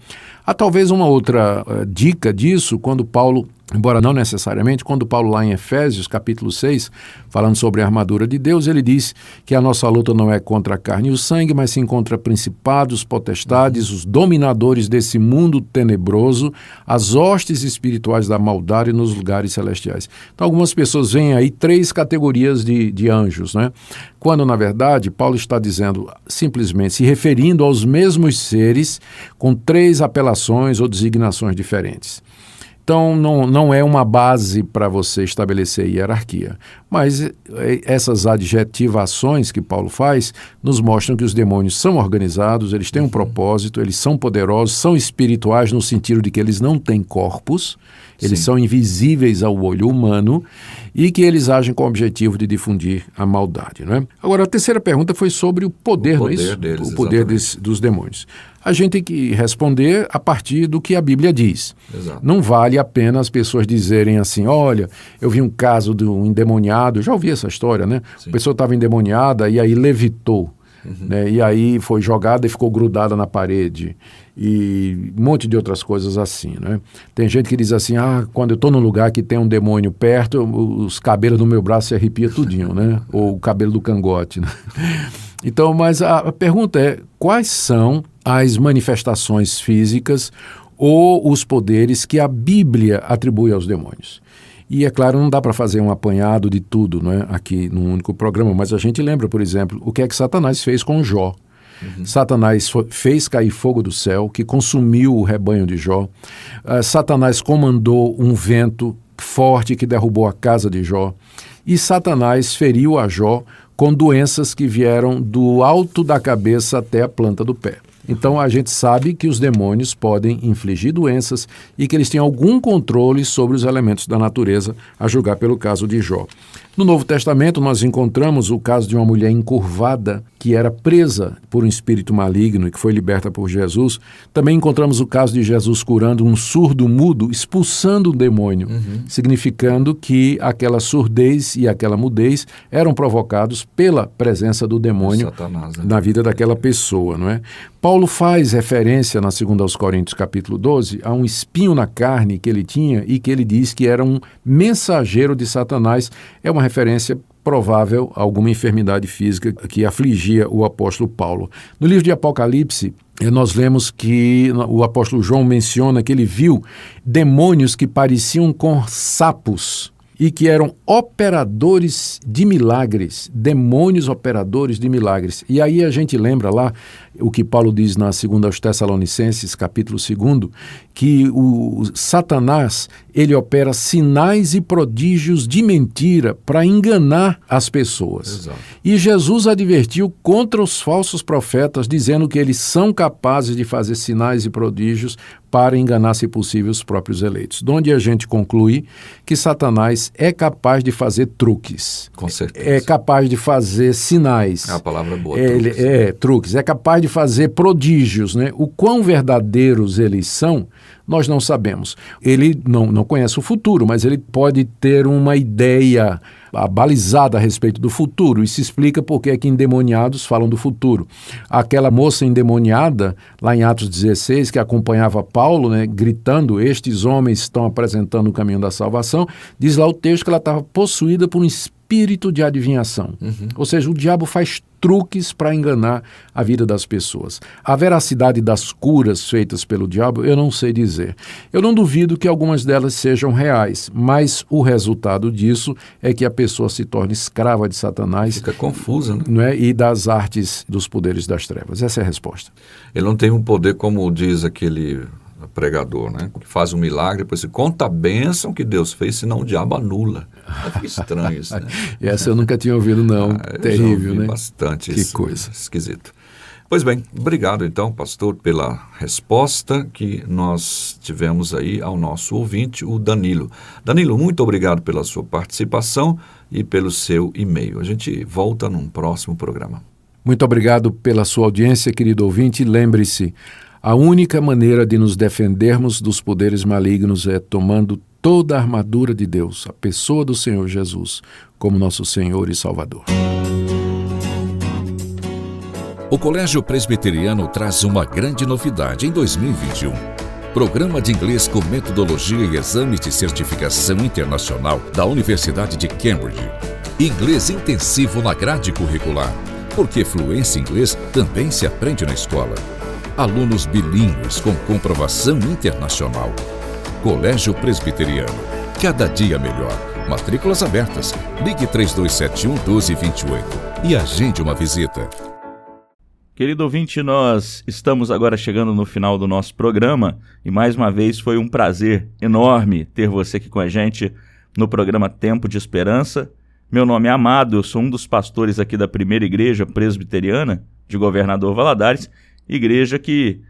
Há talvez uma outra uh, dica disso, quando Paulo embora não necessariamente, quando Paulo lá em Efésios, capítulo 6, falando sobre a armadura de Deus, ele diz que a nossa luta não é contra a carne e o sangue, mas sim contra principados, potestades, os dominadores desse mundo tenebroso, as hostes espirituais da maldade nos lugares celestiais. Então algumas pessoas veem aí três categorias de, de anjos, né? Quando, na verdade, Paulo está dizendo simplesmente, se referindo aos mesmos seres com três apelações ou designações diferentes. Então, não, não é uma base para você estabelecer hierarquia. Mas eh, essas adjetivações que Paulo faz nos mostram que os demônios são organizados, eles têm um propósito, eles são poderosos, são espirituais no sentido de que eles não têm corpos, eles Sim. são invisíveis ao olho humano e que eles agem com o objetivo de difundir a maldade. Não é? Agora, a terceira pergunta foi sobre o poder, não é poder isso? deles, o poder des- dos demônios. A gente tem que responder a partir do que a Bíblia diz. Exato. Não vale a pena as pessoas dizerem assim: olha, eu vi um caso de um endemoniado, já ouvi essa história, né? A pessoa estava endemoniada e aí levitou. Né? E aí foi jogada e ficou grudada na parede. E um monte de outras coisas assim. Né? Tem gente que diz assim: ah, quando eu estou num lugar que tem um demônio perto, os cabelos do meu braço se arrepia tudinho, né? Ou o cabelo do cangote. Né? Então, mas a pergunta é: quais são as manifestações físicas ou os poderes que a Bíblia atribui aos demônios? E é claro, não dá para fazer um apanhado de tudo né, aqui num único programa, mas a gente lembra, por exemplo, o que é que Satanás fez com Jó. Satanás fo- fez cair fogo do céu, que consumiu o rebanho de Jó. Ah, Satanás comandou um vento forte que derrubou a casa de Jó. E Satanás feriu a Jó com doenças que vieram do alto da cabeça até a planta do pé. Então a gente sabe que os demônios podem infligir doenças e que eles têm algum controle sobre os elementos da natureza, a julgar pelo caso de Jó. No Novo Testamento, nós encontramos o caso de uma mulher encurvada que era presa por um espírito maligno e que foi liberta por Jesus. Também encontramos o caso de Jesus curando um surdo mudo, expulsando um demônio, significando que aquela surdez e aquela mudez eram provocados pela presença do demônio Satanás, né? na vida daquela pessoa, não é? Paulo faz referência na 2 aos Coríntios capítulo 12 a um espinho na carne que ele tinha e que ele diz que era um mensageiro de Satanás. É uma referência provável a alguma enfermidade física que afligia o apóstolo Paulo. No livro de Apocalipse, eh, nós lemos que o apóstolo João menciona que ele viu demônios que pareciam com sapos e que eram operadores de milagres, demônios operadores de milagres. E aí a gente lembra lá o que Paulo diz na segunda aos Tessalonicenses, capítulo 2, que o Satanás, ele opera sinais e prodígios de mentira para enganar as pessoas. Exato. E Jesus advertiu contra os falsos profetas, dizendo que eles são capazes de fazer sinais e prodígios para enganar, se possível, os próprios eleitos. De onde a gente conclui que Satanás é capaz de fazer truques. Com certeza. É capaz de fazer sinais. É a palavra boa. Ele, truques. é, truques. É capaz de fazer prodígios. Né? O quão verdadeiros eles são, nós não sabemos. Ele não, não conhece o futuro, mas ele pode ter uma ideia balizada a respeito do futuro. Isso explica porque é que endemoniados falam do futuro. Aquela moça endemoniada, lá em Atos 16, que acompanhava Paulo, né, gritando: Estes homens estão apresentando o caminho da salvação, diz lá o texto que ela estava possuída por um espírito de adivinhação. Ou seja, o diabo faz truques para enganar a vida das pessoas. A veracidade das curas feitas pelo diabo, eu não sei dizer. Eu não duvido que algumas delas sejam reais, mas o resultado disso é que a pessoa se torne escrava de Satanás. Fica confusa, né? Não é? E das artes dos poderes das trevas. Essa é a resposta. Ele não tem um poder como diz aquele pregador, né? Que faz um milagre, depois se conta a bênção que Deus fez, senão o diabo anula. Fica estranho isso, né? Essa eu nunca tinha ouvido, não. Ah, Terrível, né? bastante Que isso. coisa. Esquisito. Pois bem, obrigado então, pastor, pela resposta que nós tivemos aí ao nosso ouvinte, o Danilo. Danilo, muito obrigado pela sua participação e pelo seu e-mail. A gente volta num próximo programa. Muito obrigado pela sua audiência, querido ouvinte. Lembre-se, a única maneira de nos defendermos dos poderes malignos é tomando toda a armadura de Deus, a pessoa do Senhor Jesus, como nosso Senhor e Salvador. O Colégio Presbiteriano traz uma grande novidade em 2021. Programa de inglês com metodologia e exame de certificação internacional da Universidade de Cambridge. Inglês intensivo na grade curricular, porque fluência em inglês também se aprende na escola. Alunos bilíngues com comprovação internacional. Colégio Presbiteriano. Cada dia melhor. Matrículas abertas. Ligue 3271 1228 e agende uma visita. Querido ouvinte, nós estamos agora chegando no final do nosso programa e mais uma vez foi um prazer enorme ter você aqui com a gente no programa Tempo de Esperança. Meu nome é Amado, eu sou um dos pastores aqui da primeira igreja presbiteriana de Governador Valadares, igreja que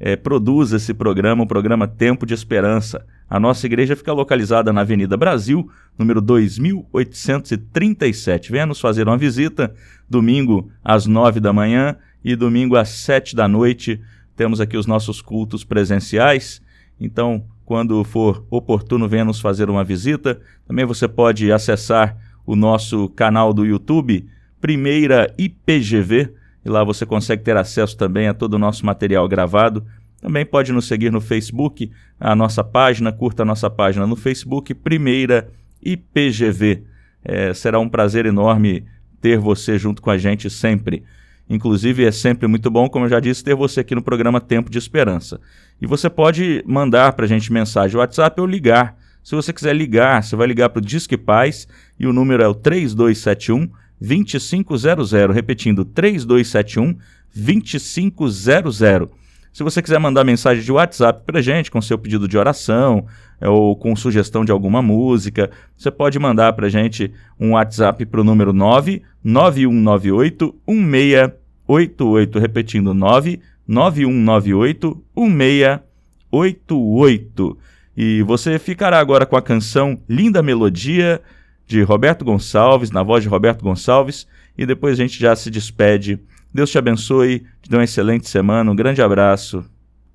é, produz esse programa, o programa Tempo de Esperança. A nossa igreja fica localizada na Avenida Brasil, número 2837. Venha nos fazer uma visita, domingo às nove da manhã e domingo às sete da noite. Temos aqui os nossos cultos presenciais. Então, quando for oportuno, venha nos fazer uma visita. Também você pode acessar o nosso canal do YouTube, Primeira IPGV, e lá você consegue ter acesso também a todo o nosso material gravado. Também pode nos seguir no Facebook, a nossa página, curta a nossa página no Facebook, Primeira IPGV. É, será um prazer enorme ter você junto com a gente sempre. Inclusive, é sempre muito bom, como eu já disse, ter você aqui no programa Tempo de Esperança. E você pode mandar para a gente mensagem WhatsApp ou ligar. Se você quiser ligar, você vai ligar para o Disque Paz e o número é o 3271 2500. Repetindo, 3271 2500. Se você quiser mandar mensagem de WhatsApp para gente com seu pedido de oração é, ou com sugestão de alguma música, você pode mandar para gente um WhatsApp para o número 99198 1688. Repetindo, 99198 1688. E você ficará agora com a canção Linda Melodia de Roberto Gonçalves, na voz de Roberto Gonçalves, e depois a gente já se despede Deus te abençoe, te dê uma excelente semana, um grande abraço.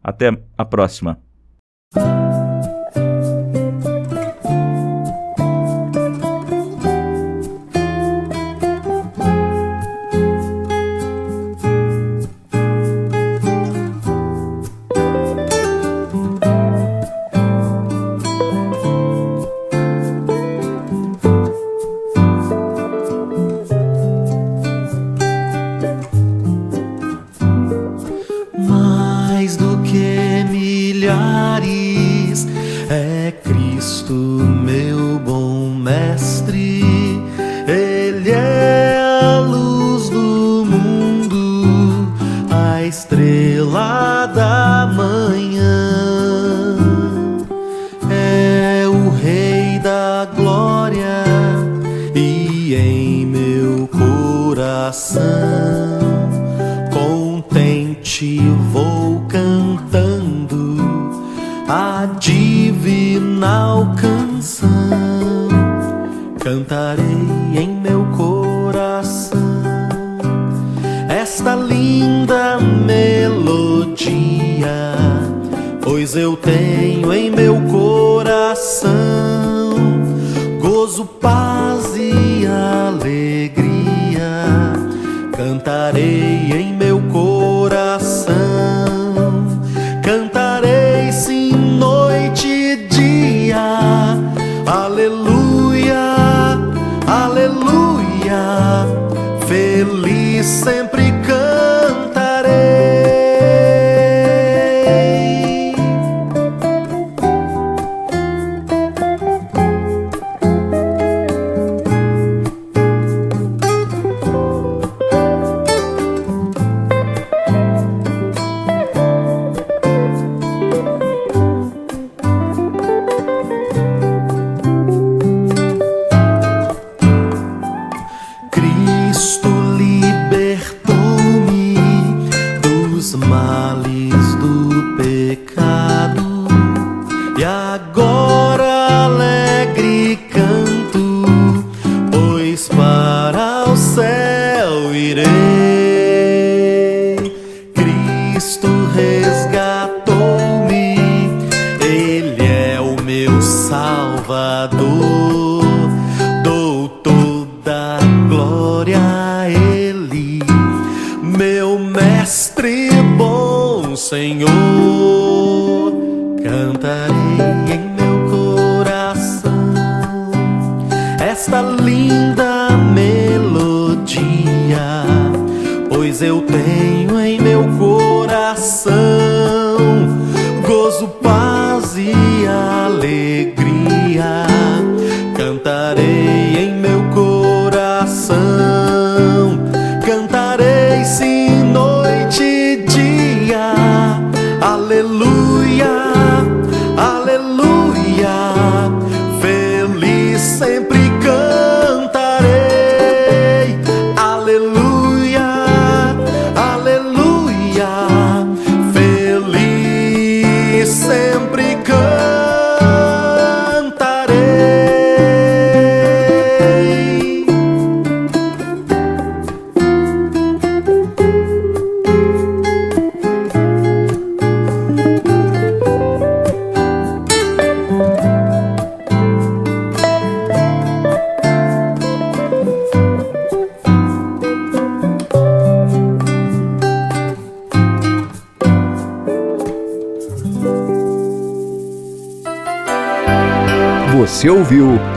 Até a próxima.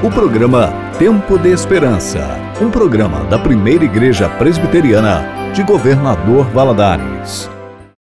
O programa Tempo de Esperança, um programa da primeira Igreja Presbiteriana de Governador Valadares.